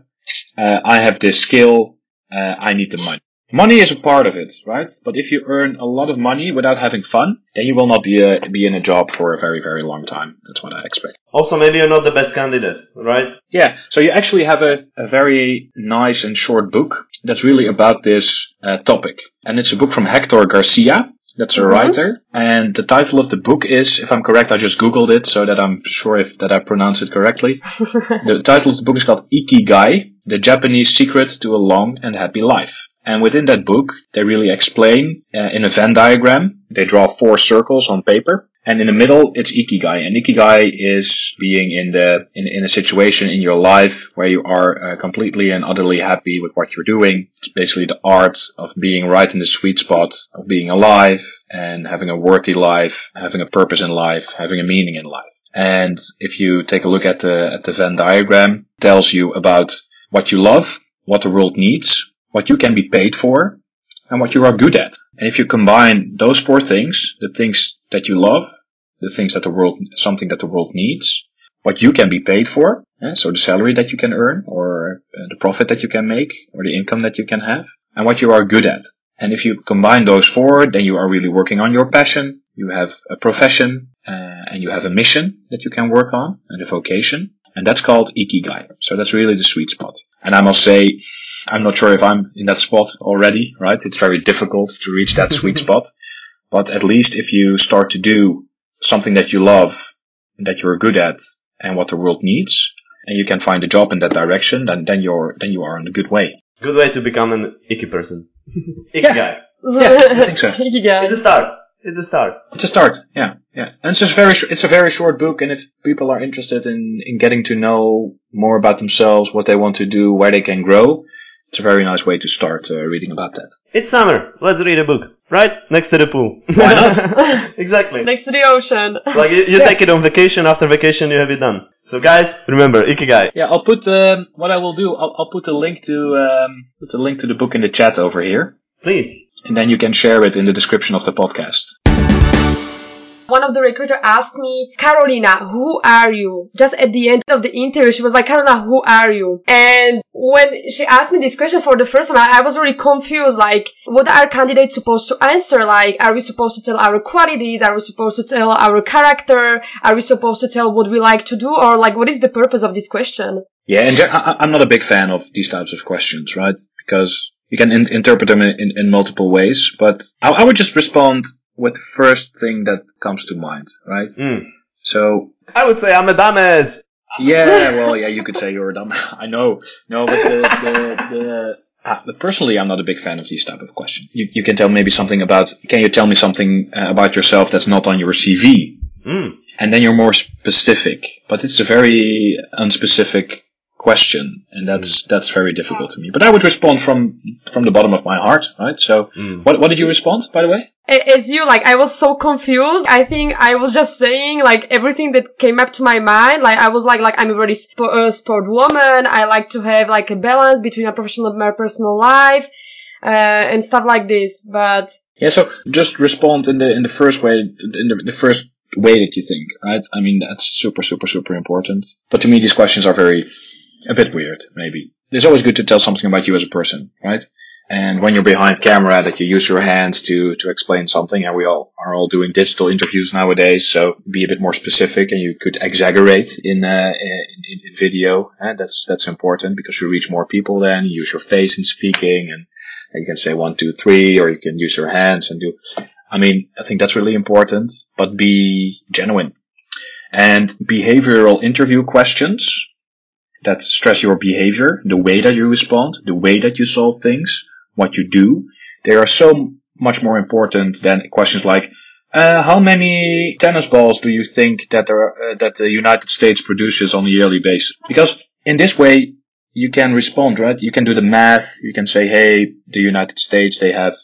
Uh, I have this skill. Uh, I need the money. Money is a part of it, right? But if you earn a lot of money without having fun, then you will not be a, be in a job for a very, very long time. That's what I expect. Also, maybe you're not the best candidate, right? Yeah. So you actually have a, a very nice and short book that's really about this uh, topic. And it's a book from Hector Garcia. That's a mm-hmm. writer. And the title of the book is, if I'm correct, I just Googled it so that I'm sure if that I pronounce it correctly. <laughs> the title of the book is called Ikigai, the Japanese secret to a long and happy life. And within that book, they really explain uh, in a Venn diagram. They draw four circles on paper. And in the middle, it's ikigai. And ikigai is being in the in, in a situation in your life where you are uh, completely and utterly happy with what you're doing. It's basically the art of being right in the sweet spot of being alive and having a worthy life, having a purpose in life, having a meaning in life. And if you take a look at the at the Venn diagram, tells you about what you love, what the world needs, what you can be paid for, and what you are good at. And if you combine those four things, the things that you love, the things that the world, something that the world needs, what you can be paid for, eh, so the salary that you can earn, or uh, the profit that you can make, or the income that you can have, and what you are good at. And if you combine those four, then you are really working on your passion. You have a profession, uh, and you have a mission that you can work on, and a vocation. And that's called Ikigai. So that's really the sweet spot. And I must say, I'm not sure if I'm in that spot already, right? It's very difficult to reach that sweet <laughs> spot. But at least if you start to do something that you love and that you're good at and what the world needs, and you can find a job in that direction, then, then you're, then you are on a good way. Good way to become an icky person. <laughs> icky Yeah. guy. Yeah, I think so. <laughs> Ikigai. It's a start. It's a start. It's a start. Yeah, yeah. And it's just very, sh- it's a very short book. And if people are interested in, in getting to know more about themselves, what they want to do, where they can grow, it's a very nice way to start uh, reading about that. It's summer. Let's read a book. Right? Next to the pool. Why not? <laughs> <laughs> exactly. Next to the ocean. <laughs> Like you, you take it on vacation, after vacation you have it done. So guys, remember, Ikigai. Yeah, I'll put um, what I will do. I'll, I'll put a link to um, put a link to the book in the chat over here, Please. And then you can share it in the description of the podcast. One of the recruiter asked me, Carolina, who are you? Just at the end of the interview, she was like, Carolina, who are you? And when she asked me this question for the first time, I, I was really confused. Like, what are candidates supposed to answer? Like, are we supposed to tell our qualities? Are we supposed to tell our character? Are we supposed to tell what we like to do? Or like, what is the purpose of this question? Yeah, and I'm not a big fan of these types of questions, right? Because you can in- interpret them in, in, in multiple ways. But I, I would just respond with the first thing that comes to mind, right? Mm. So I would say I'm a dumbass. Yeah, <laughs> well, yeah, you could say you're a dumb. <laughs> I know. No, but the, the, the, uh, but personally, I'm not a big fan of these type of questions. You, you can tell maybe something about, can you tell me something uh, about yourself that's not on your CV? Mm. And then you're more specific, but it's a very unspecific question, and that's, that's very difficult to me. But I would respond from, from the bottom of my heart, right? So, Mm. what, what did you respond, by the way? A- As you, like, I was so confused. I think I was just saying, like, everything that came up to my mind. Like, I was like, like, I'm a very sp- uh, sport woman. I like to have, like, a balance between my professional and my personal life, uh, and stuff like this. But, Yeah, so just respond in the in the first way, in the, the first way that you think, right? I mean, that's super, super, super important. But to me, these questions are very a bit weird. Maybe it's always good to tell something about you as a person, right? And when you're behind camera, that you use your hands to to explain something. And we all are all doing digital interviews nowadays, so be a bit more specific, and you could exaggerate in uh, in, in, video. And that's that's important because you reach more people. Then you use your face in speaking and and you can say one, two, three, or you can use your hands and do. I mean, I think that's really important, but be genuine. And behavioral interview questions that stress your behavior, the way that you respond, the way that you solve things, what you do, they are so much more important than questions like, uh, how many tennis balls do you think that there, uh, that the United States produces on a yearly basis? Because in this way, you can respond, right? You can do the math. You can say, hey, the United States, they have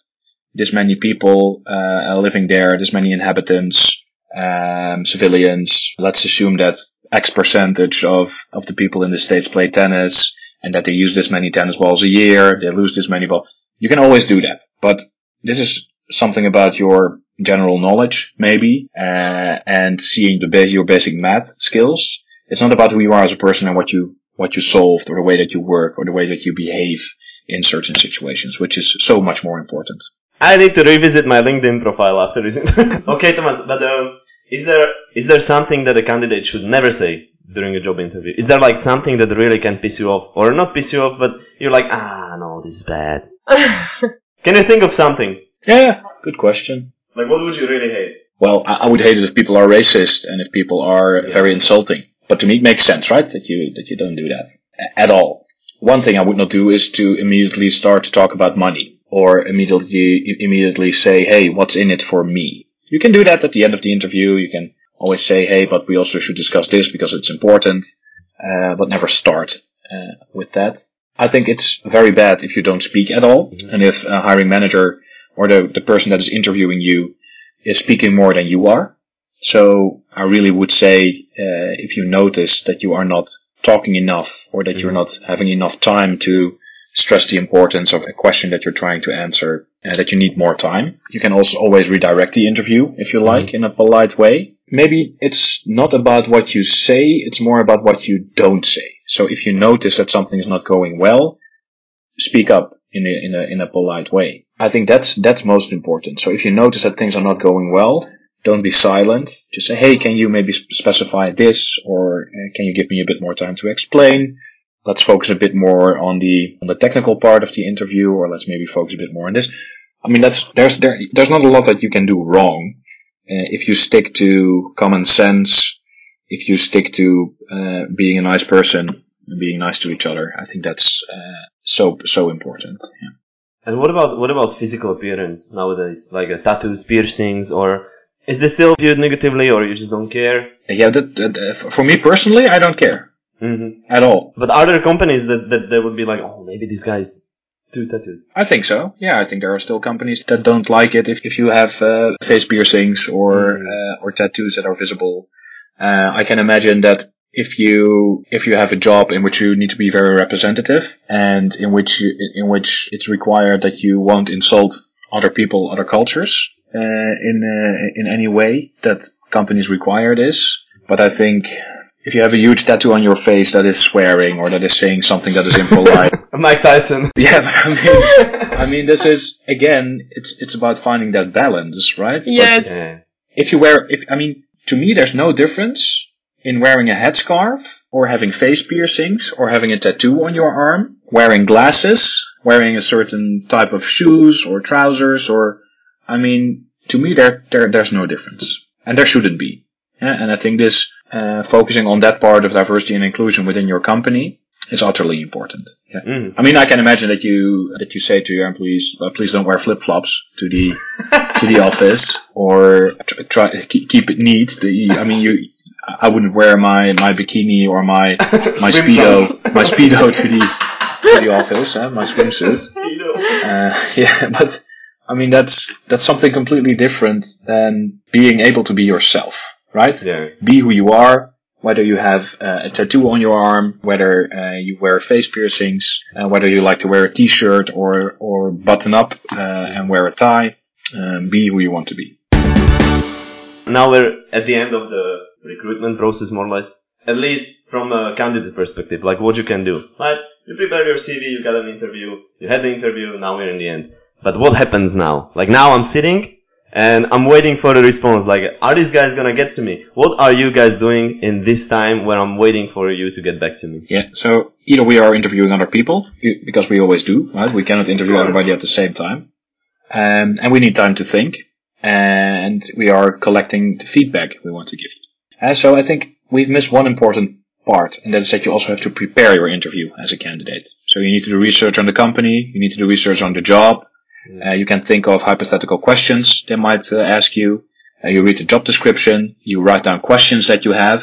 this many people uh, living there, this many inhabitants, um, civilians. Let's assume that X percentage of, of the people in the States play tennis and that they use this many tennis balls a year. They lose this many balls. You can always do that. But this is something about your general knowledge, maybe, uh, and seeing the your basic math skills. It's not about who you are as a person and what you what you solved or the way that you work or the way that you behave in certain situations, which is so much more important. I need to revisit my LinkedIn profile after this. <laughs> okay, Thomas, but uh, is there is there something that a candidate should never say during a job interview? Is there like something that really can piss you off, or not piss you off, but you're like, ah, no, this is bad. <laughs> Can you think of something? Yeah, good question. Like, what would you really hate? Well, I, I would hate it if people are racist and if people are Yeah. very insulting. But to me, it makes sense, right? That you that you don't do that at all. One thing I would not do is to immediately start to talk about money or immediately immediately say, "Hey, what's in it for me?" You can do that at the end of the interview. You can always say, hey, but we also should discuss this because it's important, uh, but never start uh, with that. I think it's very bad if you don't speak at all, mm-hmm. and if a hiring manager or the, the person that is interviewing you is speaking more than you are. So I really would say uh, if you notice that you are not talking enough or that mm-hmm. you're not having enough time to stress the importance of a question that you're trying to answer and uh, that you need more time. You can also always redirect the interview if you like mm-hmm. in a polite way. Maybe it's not about what you say, it's more about what you don't say. So if you notice that something is not going well, speak up in a, in a, in a polite way. I think that's, that's most important. So if you notice that things are not going well, don't be silent. Just say, hey, can you maybe specify this or uh, can you give me a bit more time to explain? Let's focus a bit more on the, on the technical part of the interview or let's maybe focus a bit more on this. I mean, that's, there's, there, there's not a lot that you can do wrong. Uh, if you stick to common sense, if you stick to uh, being a nice person and being nice to each other, I think that's uh, so so important. Yeah. And what about what about physical appearance nowadays, like uh, tattoos, piercings, or is this still viewed negatively, or you just don't care? Yeah, that, that for me personally, I don't care mm-hmm. at all. But are there companies that, that that would be like, oh, maybe these guys too tattooed? I think so. Yeah, I think there are still companies that don't like it if, if you have uh, face piercings or mm. uh, or tattoos that are visible. Uh, I can imagine that if you if you have a job in which you need to be very representative and in which you, in which it's required that you won't insult other people, other cultures uh, in uh, in any way, that companies require this. But I think if you have a huge tattoo on your face that is swearing or that is saying something that is impolite. <laughs> Mike Tyson. Yeah, but I mean, <laughs> I mean, this is again, it's it's about finding that balance, right? Yes. But if you wear, if I mean, to me, there's no difference in wearing a headscarf or having face piercings or having a tattoo on your arm, wearing glasses, wearing a certain type of shoes or trousers, or I mean, to me, there there there's no difference, and there shouldn't be. Yeah, and I think this uh, focusing on that part of diversity and inclusion within your company is utterly important. Yeah. Mm. I mean, I can imagine that you that you say to your employees, well, "Please don't wear flip flops to the <laughs> to the office, or try keep it neat." The, I mean, you. I wouldn't wear my, my bikini or my <laughs> my speedo my speedo to the to the <laughs> office, eh, my swimsuit. Uh, yeah, but I mean that's that's something completely different than being able to be yourself right? Yeah. Be who you are, whether you have uh, a tattoo on your arm, whether uh, you wear face piercings, uh, whether you like to wear a t-shirt or, or button up uh, and wear a tie, um, be who you want to be. Now we're at the end of the recruitment process, more or less. At least from a candidate perspective, like what you can do. Right? You prepare your CV, you got an interview, you had the interview, now we're in the end. But what happens now? Like now I'm sitting and I'm waiting for the response. Like, are these guys gonna get to me? What are you guys doing in this time when I'm waiting for you to get back to me? Yeah. So either we are interviewing other people because we always do, right? We cannot interview everybody at the same time, um, and we need time to think, and we are collecting the feedback we want to give you. Uh, so I think we've missed one important part, and that is that you also have to prepare your interview as a candidate. So you need to do research on the company, you need to do research on the job, uh, you can think of hypothetical questions they might uh, ask you. Uh, you read the job description. You write down questions that you have,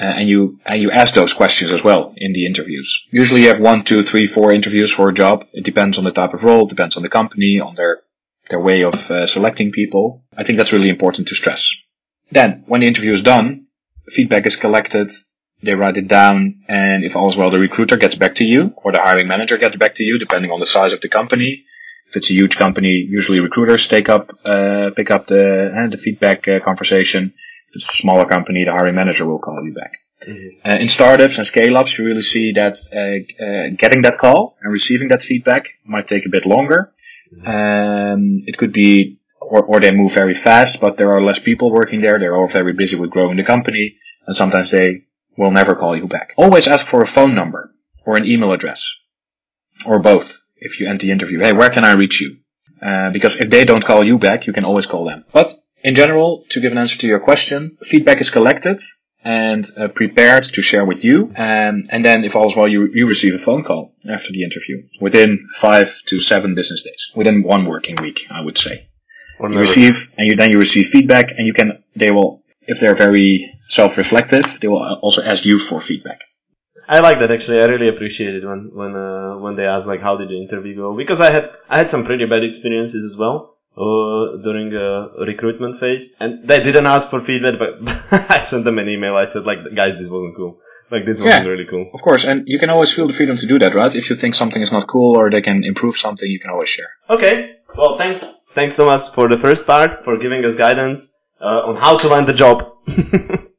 uh, and you and you ask those questions as well in the interviews. Usually, you have one, two, three, four interviews for a job. It depends on the type of role, depends on the company, on their their way of uh, selecting people. I think that's really important to stress. Then, when the interview is done, feedback is collected. They write it down, and if all's well, the recruiter gets back to you, or the hiring manager gets back to you, depending on the size of the company if it's a huge company, usually recruiters take up, uh, pick up the, uh, the feedback uh, conversation. If it's a smaller company, the hiring manager will call you back. Mm-hmm. Uh, in startups and scale ups, you really see that uh, uh, getting that call and receiving that feedback might take a bit longer. Mm-hmm. Um, it could be, or, or they move very fast, but there are less people working there. They're all very busy with growing the company, and sometimes they will never call you back. Always ask for a phone number or an email address, or both if you end the interview, hey, where can I reach you? Uh, because if they don't call you back, you can always call them. But in general, to give an answer to your question, feedback is collected and uh, prepared to share with you. Um, and then if all's well, you, you receive a phone call after the interview within five to seven business days, within one working week, I would say. You receive, and you then you receive feedback, and you can. They will, if they're very self-reflective, they will also ask you for feedback. I like that actually. I really appreciate it when when uh, when they ask like how did the interview go because I had I had some pretty bad experiences as well uh, during a recruitment phase and they didn't ask for feedback but <laughs> I sent them an email. I said like guys this wasn't cool. Like this wasn't Yeah. really cool. Of course, and you can always feel the freedom to do that, right? If you think something is not cool or they can improve something, you can always share. Okay. Well thanks thanks Thomas for the first part for giving us guidance uh, on how to land the job. <laughs>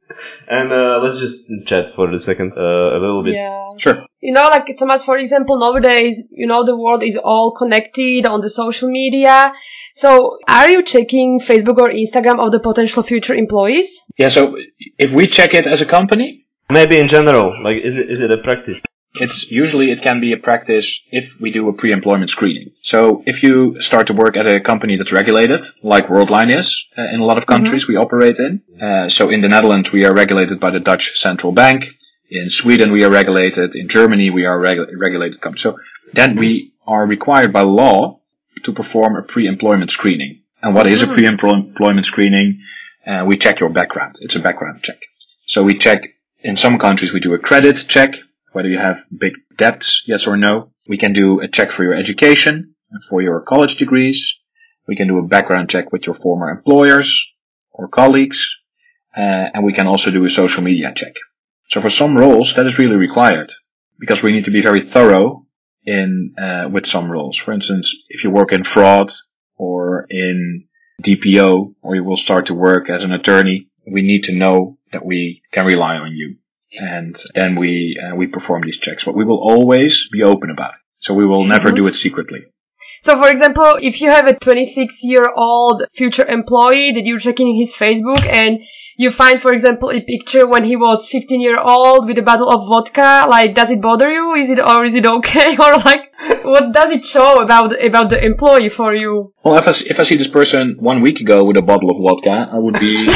and uh, let's just chat for a second uh, a little bit. Yeah. Sure. You know, like Thomas, for example, nowadays, you know, the world is all connected on the social media. So, are you checking Facebook or Instagram of the potential future employees? Yeah. So if we check it as a company, Maybe in general, like is it is it a practice? It's usually it can be a practice if we do a pre-employment screening. So if you start to work at a company that's regulated, like Worldline is uh, in a lot of countries we operate in. Uh, so in the Netherlands we are regulated by the Dutch Central Bank. In Sweden we are regulated. In Germany we are regu- regulated company. So then we are required by law to perform a pre-employment screening. And what is a pre-employment screening? Uh, we check your background. It's a background check. So we check in some countries we do a credit check, whether you have big debts, yes or no. We can do a check for your education for your college degrees. We can do a background check with your former employers or colleagues. Uh, and we can also do a social media check. So for some roles that is really required because we need to be very thorough in, uh, with some roles. For instance, if you work in fraud or in DPO or you will start to work as an attorney, we need to know that we can rely on you. And then we, uh, we perform these checks, but we will always be open about it. So we will never do it secretly. So, for example, if you have a 26 year old future employee that you're checking his Facebook and you find, for example, a picture when he was 15 year old with a bottle of vodka, like, does it bother you? Is it, or is it okay? <laughs> or like, what does it show about, about the employee for you? Well, if I, if I see this person one week ago with a bottle of vodka, I would be, <laughs>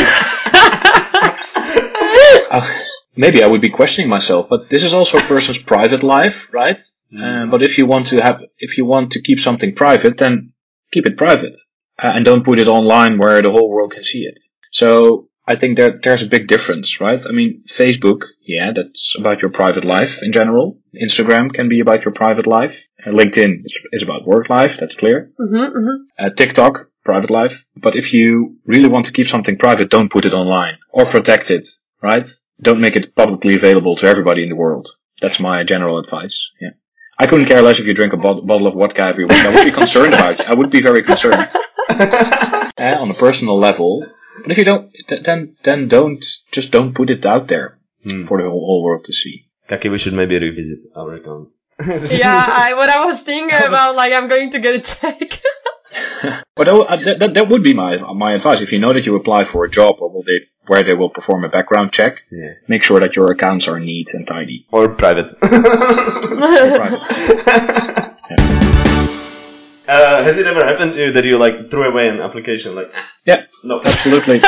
<laughs> uh, maybe I would be questioning myself, but this is also a person's private life, right? Uh, but if you want to have, if you want to keep something private, then keep it private uh, and don't put it online where the whole world can see it. So I think there, there's a big difference, right? I mean, Facebook, yeah, that's about your private life in general. Instagram can be about your private life. Uh, LinkedIn is, is about work life, that's clear. Mm-hmm, mm-hmm. Uh, TikTok, private life. But if you really want to keep something private, don't put it online or protect it, right? Don't make it publicly available to everybody in the world. That's my general advice. Yeah. I couldn't care less if you drink a bot- bottle of vodka every week. I would be concerned about you. I would be very concerned. Uh, <laughs> on a personal level. But if you don't, th- then, then don't, just don't put it out there Hmm. for the whole, whole world to see. Kaki, we should maybe revisit our accounts. Yeah, <laughs> I, what I was thinking <laughs> about, like, I'm going to get a check. <laughs> But that, would- uh, that, that, that would be my, my advice. If you know that you apply for a job or will they, where they will perform a background check, yeah. make sure that your accounts are neat and tidy. Or private. <laughs> <laughs> Uh, has it ever happened to you that you like threw away an application? Like, Yeah, no. absolutely.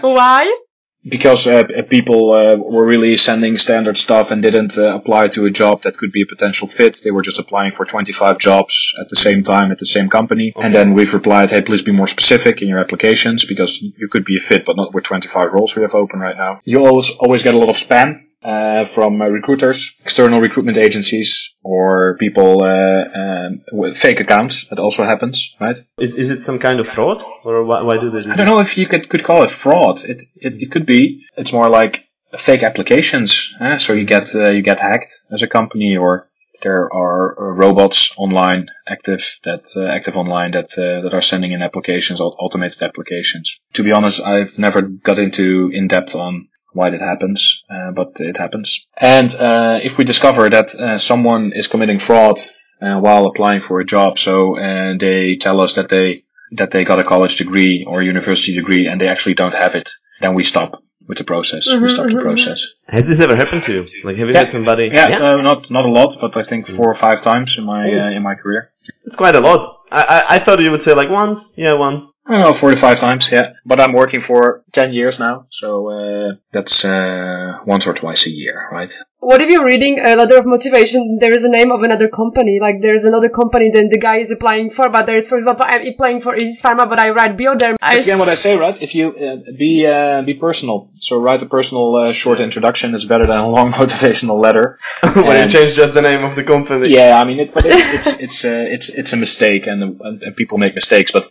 Why? Because uh, people uh, were really sending standard stuff and didn't uh, apply to a job that could be a potential fit. They were just applying for 25 jobs at the same time at the same company. And then we've replied, hey, please be more specific in your applications because you could be a fit, but not with 25 roles we have open right now. You always, always get a lot of spam. Uh, from uh, recruiters, external recruitment agencies, or people uh, um, with fake accounts. That also happens, right? Is, is it some kind of fraud? Or why, why do they do I don't know if you could, could call it fraud. It, it it could be. It's more like fake applications. eh? So you get uh, you get hacked as a company, or there are uh, robots online active that uh, active online that uh, that are sending in applications, automated applications. To be honest, I've never got into in depth on why that happens, uh, but it happens. And uh, if we discover that uh, someone is committing fraud uh, while applying for a job, so uh, they tell us that they that they got a college degree or a university degree and they actually don't have it, then we stop with the process. we stop the process. Has this ever happened to you? Like, have you Yeah. had somebody? Yeah, Uh, not not a lot, but I think four or five times in my uh, in my career. it's quite a lot. I, I I thought you would say like once. Yeah, once. I don't know, four to five times. Yeah, but I'm working for ten years now, so uh, that's uh, once or twice a year, right? what if you're reading a letter of motivation? There is a name of another company. Like there is another company than the guy is applying for. But there is, for example, I'm applying for Aegis Pharma, but I write Bioderm. I That's again what I say, right? If you uh, be uh, be personal, so write a personal uh, short introduction is better than a long <laughs> motivational letter. <laughs> when you And- change just the name of the company. Yeah, I mean, it, but it's it's <laughs> it's uh, it's it's a mistake, and, and, and people make mistakes, but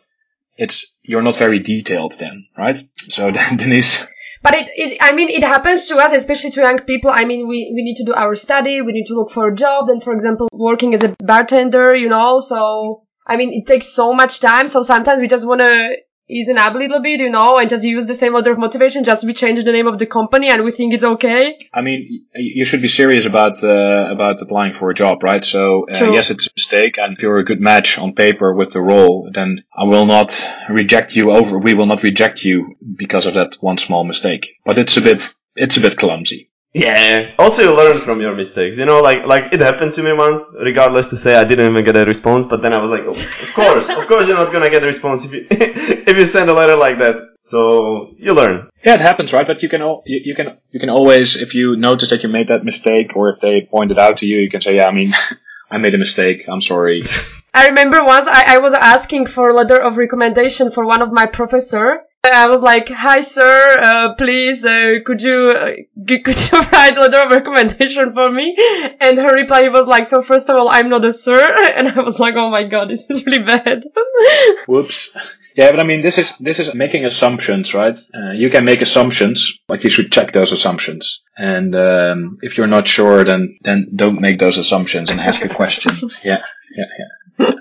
it's you're not very detailed then, right? So <laughs> Denise, But it, it, I mean, it happens to us, especially to young people. I mean, we, we need to do our study, we need to look for a job, then, for example, working as a bartender, you know, so, I mean, it takes so much time, so sometimes we just want to it up a little bit, you know, and just use the same order of motivation, just we change the name of the company and we think it's okay. I mean, you should be serious about uh, about applying for a job, right? So uh, yes, it's a mistake, and if you're a good match on paper with the role, then I will not reject you over. We will not reject you because of that one small mistake. But it's a bit it's a bit clumsy. Yeah. Also, you learn from your mistakes. You know, like like it happened to me once. Regardless to say, I didn't even get a response. But then I was like, oh, of course, of course, you're not gonna get a response if you <laughs> if you send a letter like that. So you learn. Yeah, it happens, right? But you can al- you, you can you can always, if you notice that you made that mistake, or if they point it out to you, you can say, "Yeah, I mean, <laughs> I made a mistake. I'm sorry." <laughs> I remember once I, I was asking for a letter of recommendation for one of my professor. I was like, "Hi, sir. Uh, please, uh, could you uh, g- <laughs> could you write a letter of recommendation for me?" And her reply was like, "So first of all, I'm not a sir." <laughs> And I was like, "Oh my god, this is really bad." <laughs> Whoops. Yeah, but I mean, this is this is making assumptions, right? Uh, you can make assumptions, but you should check those assumptions. And um, if you're not sure, then then don't make those assumptions and ask a question. yeah, yeah, yeah.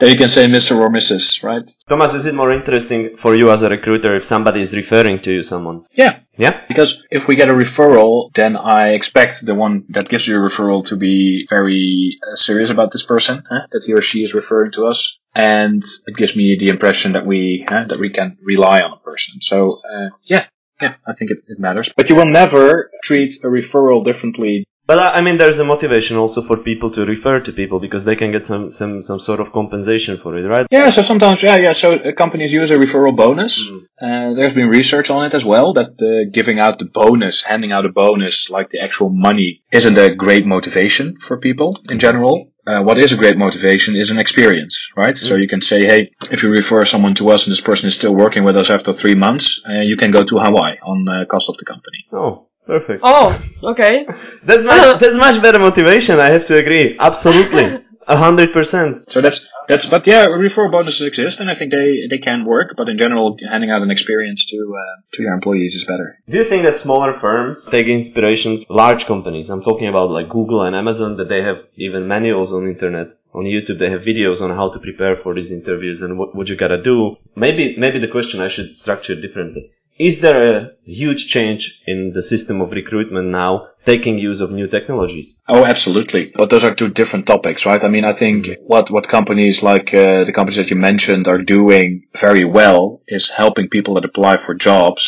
Then you can say Mr. or Mrs. Right? Thomas, is it more interesting for you as a recruiter if somebody is referring to you someone? Yeah. Yeah. Because if we get a referral, then I expect the one that gives you a referral to be very uh, serious about this person, huh? that he or she is referring to us, and it gives me the impression that we huh, that we can rely on a person. So uh, yeah, yeah, I think it, it matters. But you will never treat a referral differently. But I I mean, there's a motivation also for people to refer to people because they can get some some some sort of compensation for it, right? Yeah, so sometimes, yeah, yeah. So companies use a referral bonus. Uh, there's been research on it as well that uh, giving out the bonus, handing out a bonus, like the actual money, isn't a great motivation for people in general. Uh, what is a great motivation is an experience, right? So you can say, hey, if you refer someone to us and this person is still working with us after three months, uh, you can go to Hawaii on uh, cost of the company. Oh, perfect. oh, okay. <laughs> That's much <laughs> that's much better motivation. I have to agree. Absolutely, <laughs> a hundred percent. So that's that's. But yeah, referral bonuses exist, and I think they they can work. But in general, handing out an experience to uh, to your employees is better. Do you think that smaller firms take inspiration from large companies? I'm talking about like Google and Amazon that they have even manuals on internet. On YouTube, they have videos on how to prepare for these interviews and what, what you gotta do. Maybe, maybe the question I should structure differently. Is there a huge change in the system of recruitment now, taking use of new technologies? Oh, absolutely. But those are two different topics, right? I mean, I think what, what companies like uh, the companies that you mentioned are doing very well is helping people that apply for jobs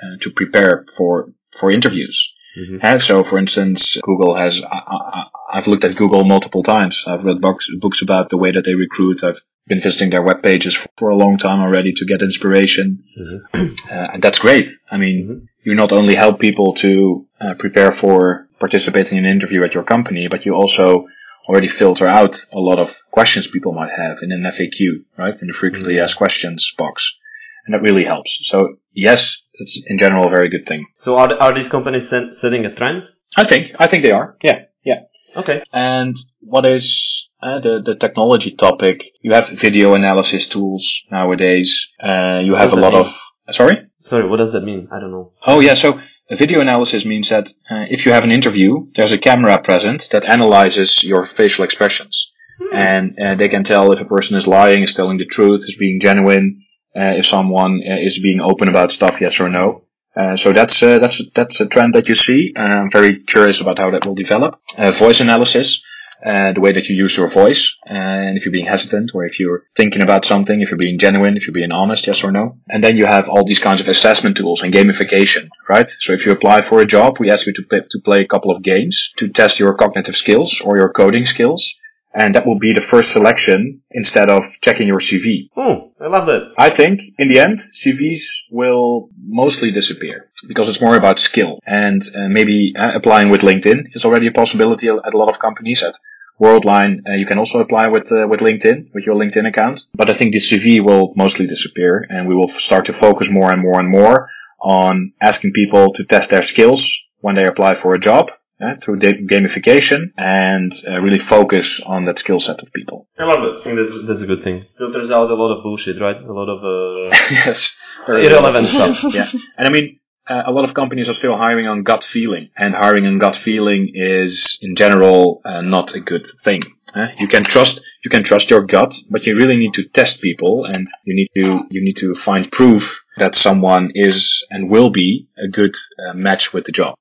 uh, to prepare for, for interviews. Mhm. And so, for instance, Google has, I, I, I've looked at Google multiple times. I've read books, books about the way that they recruit. I've been visiting their web pages for, a long time already to get inspiration. Uh, and that's great. I mean, you not only help people to uh, prepare for participating in an interview at your company, but you also already filter out a lot of questions people might have in an FAQ, right? In the frequently asked questions box. And that really helps. So yes, it's in general a very good thing. So are, are these companies set, setting a trend? I think, I think they are. Yeah. Yeah. Okay. And what is uh, the the technology topic? You have video analysis tools nowadays. Uh, you have a lot mean? of sorry. Sorry, what does that mean? I don't know. Oh yeah, so a video analysis means that uh, if you have an interview, there's a camera present that analyzes your facial expressions, and uh, they can tell if a person is lying, is telling the truth, is being genuine, uh, if someone uh, is being open about stuff, yes or no. Uh, so that's uh, that's that's a trend that you see. Uh, I'm very curious about how that will develop. Uh, voice analysis, uh, the way that you use your voice, uh, and if you're being hesitant or if you're thinking about something, if you're being genuine, if you're being honest, yes or no. And then you have all these kinds of assessment tools and gamification, right? So if you apply for a job, we ask you to play, to play a couple of games to test your cognitive skills or your coding skills. And that will be the first selection instead of checking your CV. Oh, I love that. I think in the end, CVs will mostly disappear because it's more about skill and uh, maybe uh, applying with LinkedIn is already a possibility at a lot of companies. At Worldline, uh, you can also apply with uh, with LinkedIn with your LinkedIn account. But I think the CV will mostly disappear, and we will start to focus more and more and more on asking people to test their skills when they apply for a job uh, through gamification and uh, really focus on that skill set of people. I love it. I think that's, that's a good thing. Filters out a lot of bullshit, right? A lot of uh, <laughs> yes, irrelevant stuff. yeah, and I mean. Uh, a lot of companies are still hiring on gut feeling, and hiring on gut feeling is, in general, uh, not a good thing. Uh, you can trust you can trust your gut, but you really need to test people, and you need to you need to find proof that someone is and will be a good uh, match with the job.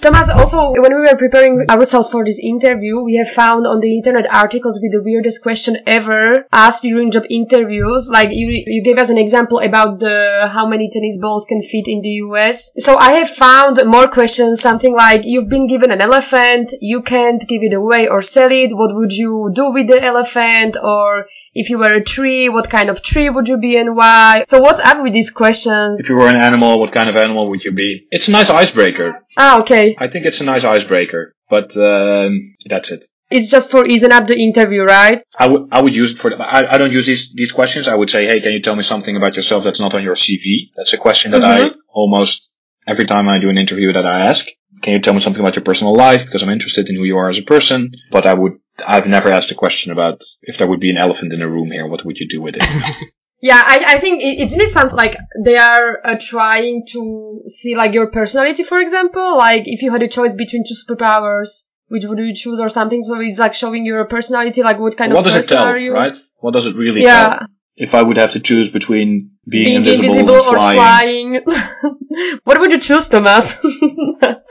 Thomas, also when we were preparing ourselves for this interview, we have found on the internet articles with the weirdest question ever asked during job interviews. Like you, you gave us an example about the how many tennis balls can fit in the US. So I have found more questions, something like you've been given an elephant, you can't give it away or sell it. What would you do with the elephant? Or if you were a tree, what kind of tree would you be and why? So what's up with these questions? If you were an animal, what kind of animal would you be? It's a nice icebreaker. Ah, okay. I think it's a nice icebreaker, but um, that's it. It's just for easing up the interview, right? I would I would use it for. I, I don't use these these questions. I would say, hey, can you tell me something about yourself that's not on your CV? That's a question that mm-hmm. I almost every time I do an interview that I ask. Can you tell me something about your personal life? Because I'm interested in who you are as a person. But I would I've never asked a question about if there would be an elephant in a room here. What would you do with it? <laughs> Yeah, I, I think it, isn't it something like they are uh, trying to see like your personality, for example, like if you had a choice between two superpowers, which would you choose or something? So it's like showing your personality, like what kind what of person person are you? Right? What does it really yeah. tell? If I would have to choose between being, being invisible, invisible or flying, flying. <laughs> what would you choose, Thomas? <laughs>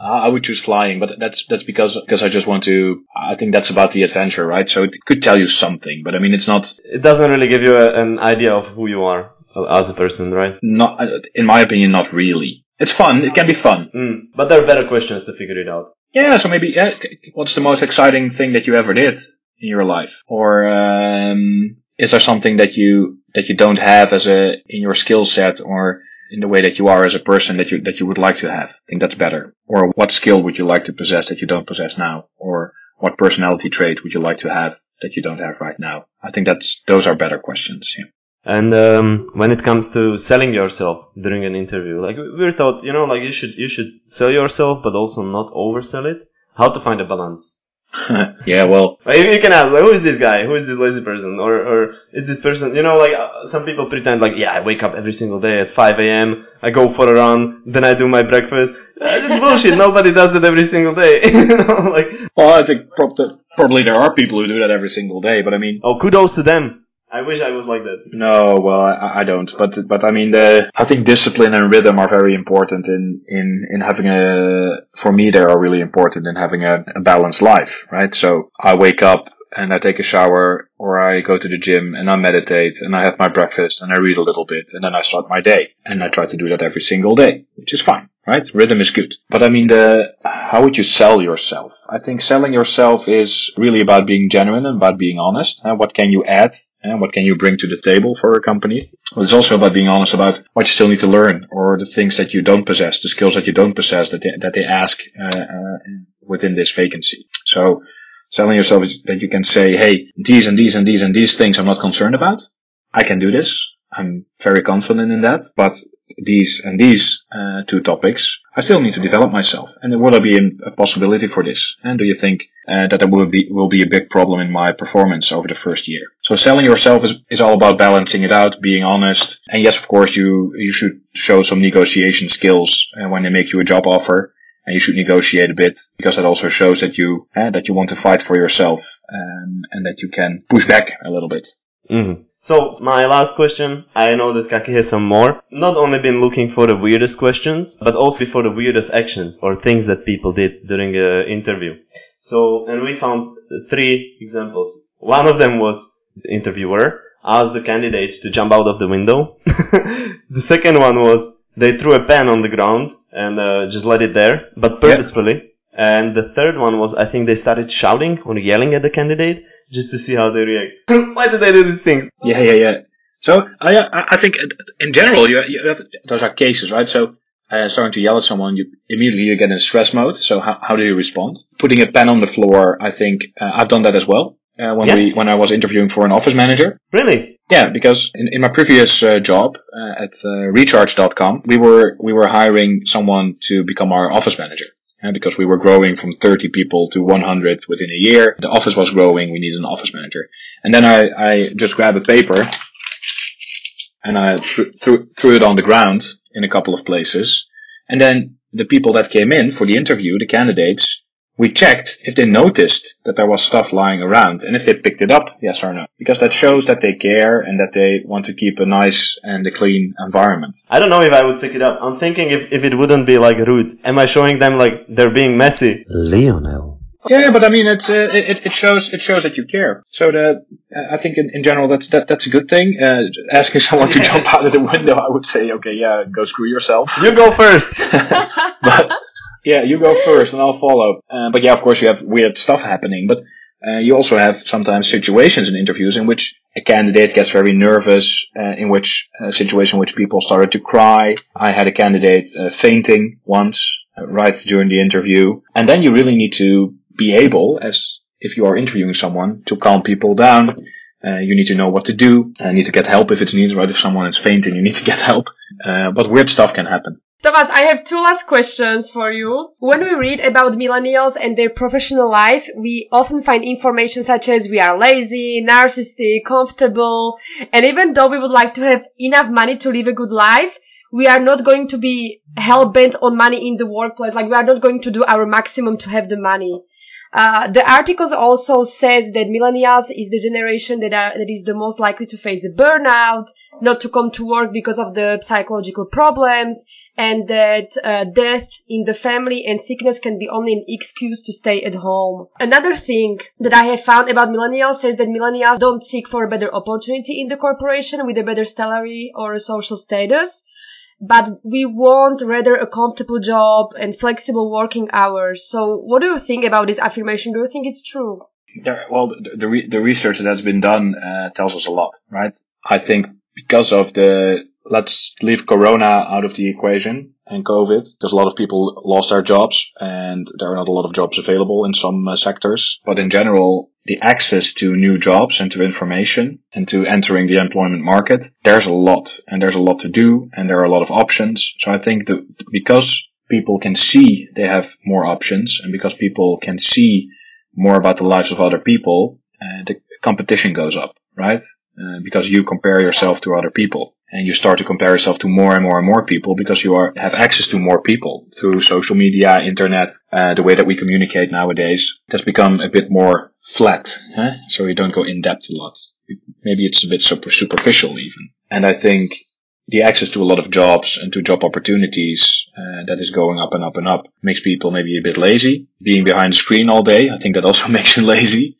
I would choose flying, but that's that's because because I just want to. I think that's about the adventure, right? So it could tell you something, but I mean, it's not. It doesn't really give you a, an idea of who you are as a person, right? Not, in my opinion, not really. It's fun. It can be fun. Mm, but there are better questions to figure it out. Yeah. So maybe, yeah, what's the most exciting thing that you ever did in your life, or um, is there something that you that you don't have as a in your skill set, or in the way that you are as a person that you that you would like to have. I think that's better. Or what skill would you like to possess that you don't possess now? Or what personality trait would you like to have that you don't have right now? I think that's those are better questions. Yeah. And um, when it comes to selling yourself during an interview, like we taught, you know, like you should you should sell yourself, but also not oversell it. How to find a balance? <laughs> yeah, well, like, you can ask, like, who is this guy? Who is this lazy person? Or, or is this person, you know, like, uh, some people pretend like, yeah, I wake up every single day at 5 a.m., I go for a run, then I do my breakfast. Uh, it's <laughs> bullshit. Nobody does that every single day. <laughs> you know, like. Well, I think probably there are people who do that every single day, but I mean. Oh, kudos to them. I wish I was like that. No, well, I, I, don't. But but I mean, the I think discipline and rhythm are very important in in in having a. For me, they are really important in having a, a balanced life, right? So I wake up and I take a shower or I go to the gym and I meditate and I have my breakfast and I read a little bit and then I start my day. And I try to do that every single day, which is fine, right? Rhythm is good. But I mean, the, how would you sell yourself? I think selling yourself is really about being genuine and about being honest. And what can you add? And what can you bring to the table for a company? Well, it's also about being honest about what you still need to learn or the things that you don't possess, the skills that you don't possess that they, that they ask uh, uh, within this vacancy. So selling yourself is that you can say, hey, these and these and these and these things I'm not concerned about. I can do this. I'm very confident in that. But these and these uh, two topics, I still need to develop myself. And will there be a possibility for this? And do you think uh, that there will be will be a big problem in my performance over the first year? So selling yourself is, is all about balancing it out, being honest. And yes, of course, you you should show some negotiation skills uh, when they make you a job offer and you should negotiate a bit because that also shows that you uh, that you want to fight for yourself um, and that you can push back a little bit. Mm-hmm. So my last question, I know that Kaki has some more. Not only been looking for the weirdest questions, but also for the weirdest actions or things that people did during an interview. So, and we found three examples. One of them was the interviewer asked the candidate to jump out of the window. <laughs> the second one was they threw a pen on the ground and uh, just let it there, but purposefully. And the third one was, I think they started shouting or yelling at the candidate just to see how they react. <laughs> Why did they do these things? Yeah, yeah, yeah. So I, I I think in general you, you have, those are cases, right? So uh, starting to yell at someone, you immediately you get in stress mode. So how, how do you respond? Putting a pen on the floor, I think uh, I've done that as well. Uh, when Yeah. we when I was interviewing for an office manager. Really? Yeah, because in, in my previous uh, job uh, at uh, Recharge.com, we were we were hiring someone to become our office manager. Uh, because we were growing from 30 people to 100 within a year. The office was growing. We needed an office manager. And then I, I just grabbed a paper and I th- threw, threw it on the ground in a couple of places. And then the people that came in for the interview, the candidates, we checked if they noticed that there was stuff lying around and if they picked it up, yes or no. Because that shows that they care and that they want to keep a nice and a clean environment. I don't know if I would pick it up. I'm thinking if, if it wouldn't be like rude. Am I showing them like they're being messy? Lionel. Yeah, but I mean, it's uh, it, it shows it shows that you care. So the uh, I think in, in general that's that that's a good thing. Uh, asking someone to <laughs> jump out of the window, I would say, okay, yeah, go screw yourself. You go first. <laughs> but yeah, you go first and I'll follow. Uh, but yeah, of course you have weird stuff happening, but uh, you also have sometimes situations in interviews in which a candidate gets very nervous, uh, in which a situation in which people started to cry. I had a candidate uh, fainting once uh, right during the interview, and then you really need to be able, as if you are interviewing someone, to calm people down. Uh, you need to know what to do. Uh, need to get help if it's needed, right? If someone is fainting, you need to get help. Uh, but weird stuff can happen. Thomas, I have two last questions for you. When we read about millennials and their professional life, we often find information such as we are lazy, narcissistic, comfortable, and even though we would like to have enough money to live a good life, we are not going to be hell bent on money in the workplace. Like we are not going to do our maximum to have the money. Uh, the articles also says that millennials is the generation that are, that is the most likely to face a burnout, not to come to work because of the psychological problems, and that uh, death in the family and sickness can be only an excuse to stay at home. Another thing that I have found about millennials is that millennials don't seek for a better opportunity in the corporation with a better salary or a social status but we want rather a comfortable job and flexible working hours. So what do you think about this affirmation? Do you think it's true? Well, the the, re- the research that's been done uh, tells us a lot, right? I think because of the let's leave Corona out of the equation and COVID, because a lot of people lost their jobs and there are not a lot of jobs available in some uh, sectors. But in general, the access to new jobs and to information and to entering the employment market, there's a lot and there's a lot to do and there are a lot of options. So I think that because people can see they have more options and because people can see more about the lives of other people, uh, the competition goes up, right? Uh, because you compare yourself to other people and you start to compare yourself to more and more and more people because you are have access to more people through social media, internet, uh, the way that we communicate nowadays. Has become a bit more flat, huh? so you don't go in depth a lot. Maybe it's a bit super superficial even. And I think the access to a lot of jobs and to job opportunities uh, that is going up and up and up makes people maybe a bit lazy. Being behind the screen all day, I think that also <laughs> makes you lazy.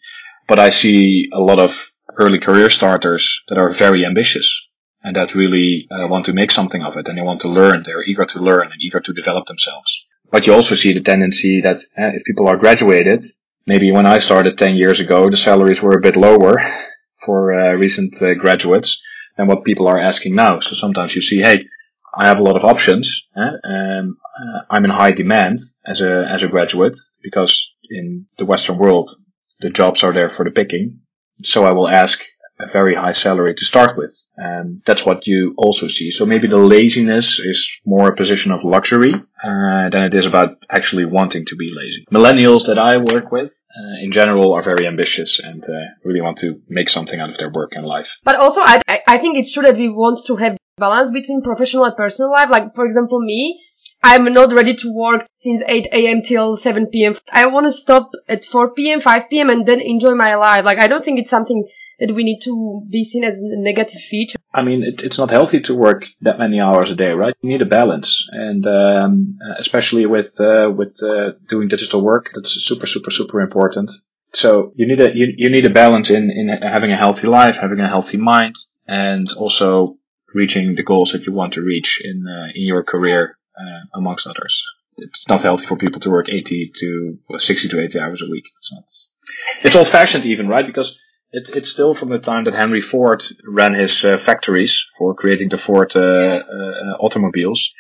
But I see a lot of early career starters that are very ambitious and that really uh, want to make something of it and they want to learn. They're eager to learn and eager to develop themselves. But you also see the tendency that uh, if people are graduated, maybe when I started 10 years ago, the salaries were a bit lower <laughs> for uh, recent uh, graduates than what people are asking now. So sometimes you see, hey, I have a lot of options. Eh? Um, uh, I'm in high demand as a as a graduate because in the Western world the jobs are there for the picking. So I will ask a very high salary to start with. And that's what you also see. So maybe the laziness is more a position of luxury uh, than it is about actually wanting to be lazy. Millennials that I work with uh, in general are very ambitious and uh, really want to make something out of their work and life. But also, I, I think it's true that we want to have balance between professional and personal life. Like, for example, me, I'm not ready to work since 8 a.m. till 7 p.m. I want to stop at 4 p.m., 5 p.m. and then enjoy my life. Like, I don't think it's something that we need to be seen as a negative feature. I mean, it, it's not healthy to work that many hours a day, right? You need a balance, and um, especially with uh, with uh, doing digital work, that's super, super, super important. So you need a you, you need a balance in in having a healthy life, having a healthy mind, and also reaching the goals that you want to reach in uh, in your career, uh, amongst others. it's not healthy for people to work 80 to well, 60 to 80 hours a week. It's not. It's old-fashioned even, right? Because it, it's still from the time that Henry Ford ran his uh, factories for creating the Ford uh, uh, automobiles.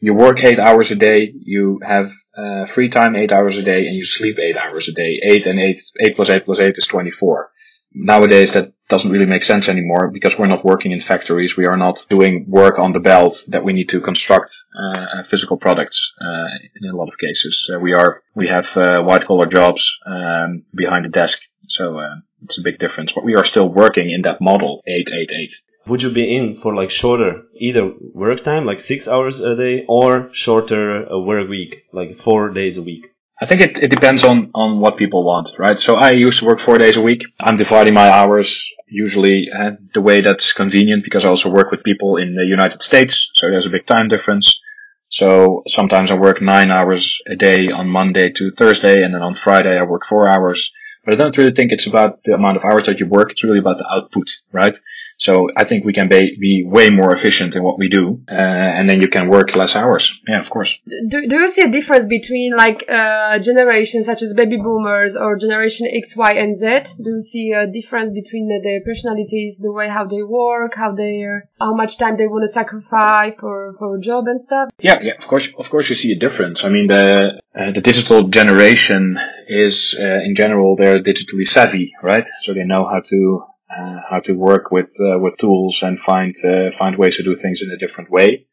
You work eight hours a day, you have uh, free time eight hours a day, and you sleep eight hours a day. Eight and eight, eight plus eight plus eight is 24. Nowadays, that doesn't really make sense anymore because we're not working in factories. We are not doing work on the belt that we need to construct uh, physical products. Uh, in a lot of cases, uh, we are we have uh, white collar jobs um, behind the desk, so uh, it's a big difference. But we are still working in that model eight eight eight. Would you be in for like shorter either work time, like six hours a day, or shorter a work week, like four days a week? I think it, it depends on, on what people want, right? So I used to work four days a week. I'm dividing my hours usually uh, the way that's convenient because I also work with people in the United States. So there's a big time difference. So sometimes I work nine hours a day on Monday to Thursday and then on Friday I work four hours. But I don't really think it's about the amount of hours that you work. It's really about the output, right? So I think we can be, be way more efficient in what we do, uh, and then you can work less hours. Yeah, of course. Do, do you see a difference between like uh, generations such as baby boomers or generation X, Y, and Z? Do you see a difference between the, their personalities, the way how they work, how they how much time they want to sacrifice for for a job and stuff? Yeah, yeah, of course, of course, you see a difference. I mean, the uh, the digital generation is uh, in general they're digitally savvy, right? So they know how to uh, how to work with uh, with tools and find uh, find ways to do things in a different way.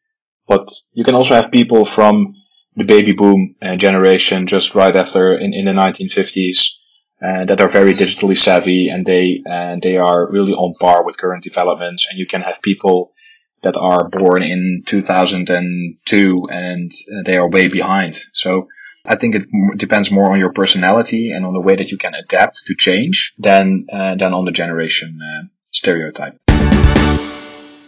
But you can also have people from the baby boom uh, generation just right after in, in the 1950s uh, that are very digitally savvy and they and they are really on par with current developments. And you can have people that are born in 2002 and they are way behind. So I think it depends more on your personality and on the way that you can adapt to change than uh, than on the generation uh, stereotype.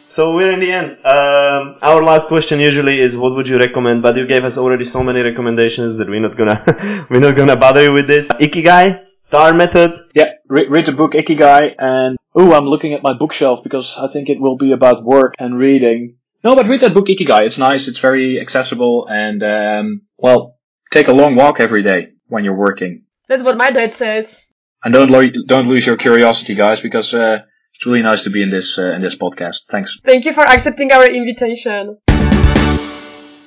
So we're in the end. Um, our last question usually is, what would you recommend? But you gave us already so many recommendations that we're not gonna <laughs> we're not gonna bother you with this. Ikigai, Star Method. Yeah, read, read the book Ikigai, and oh, I'm looking at my bookshelf because I think it will be about work and reading. No, but read that book Ikigai. It's nice. It's very accessible, and um, well, Take a long walk every day when you're working. That's what my dad says. And don't lo- don't lose your curiosity, guys, because uh, it's really nice to be in this uh, in this podcast. Thanks. Thank you for accepting our invitation.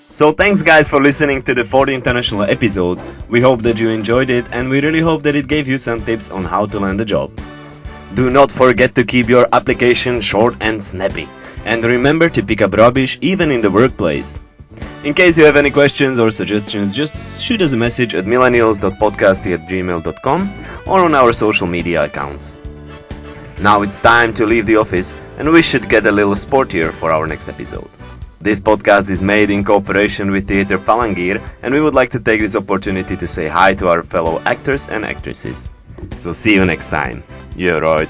So thanks guys for listening to the fourth international episode. We hope that you enjoyed it and we really hope that it gave you some tips on how to land a job. Do not forget to keep your application short and snappy. And remember to pick up rubbish even in the workplace. In case you have any questions or suggestions, just shoot us a message at millennials.podcast at gmail.com or on our social media accounts. Now it's time to leave the office and we should get a little sportier for our next episode. This podcast is made in cooperation with Theatre Palangir and we would like to take this opportunity to say hi to our fellow actors and actresses. So see you next time. Yeah, right.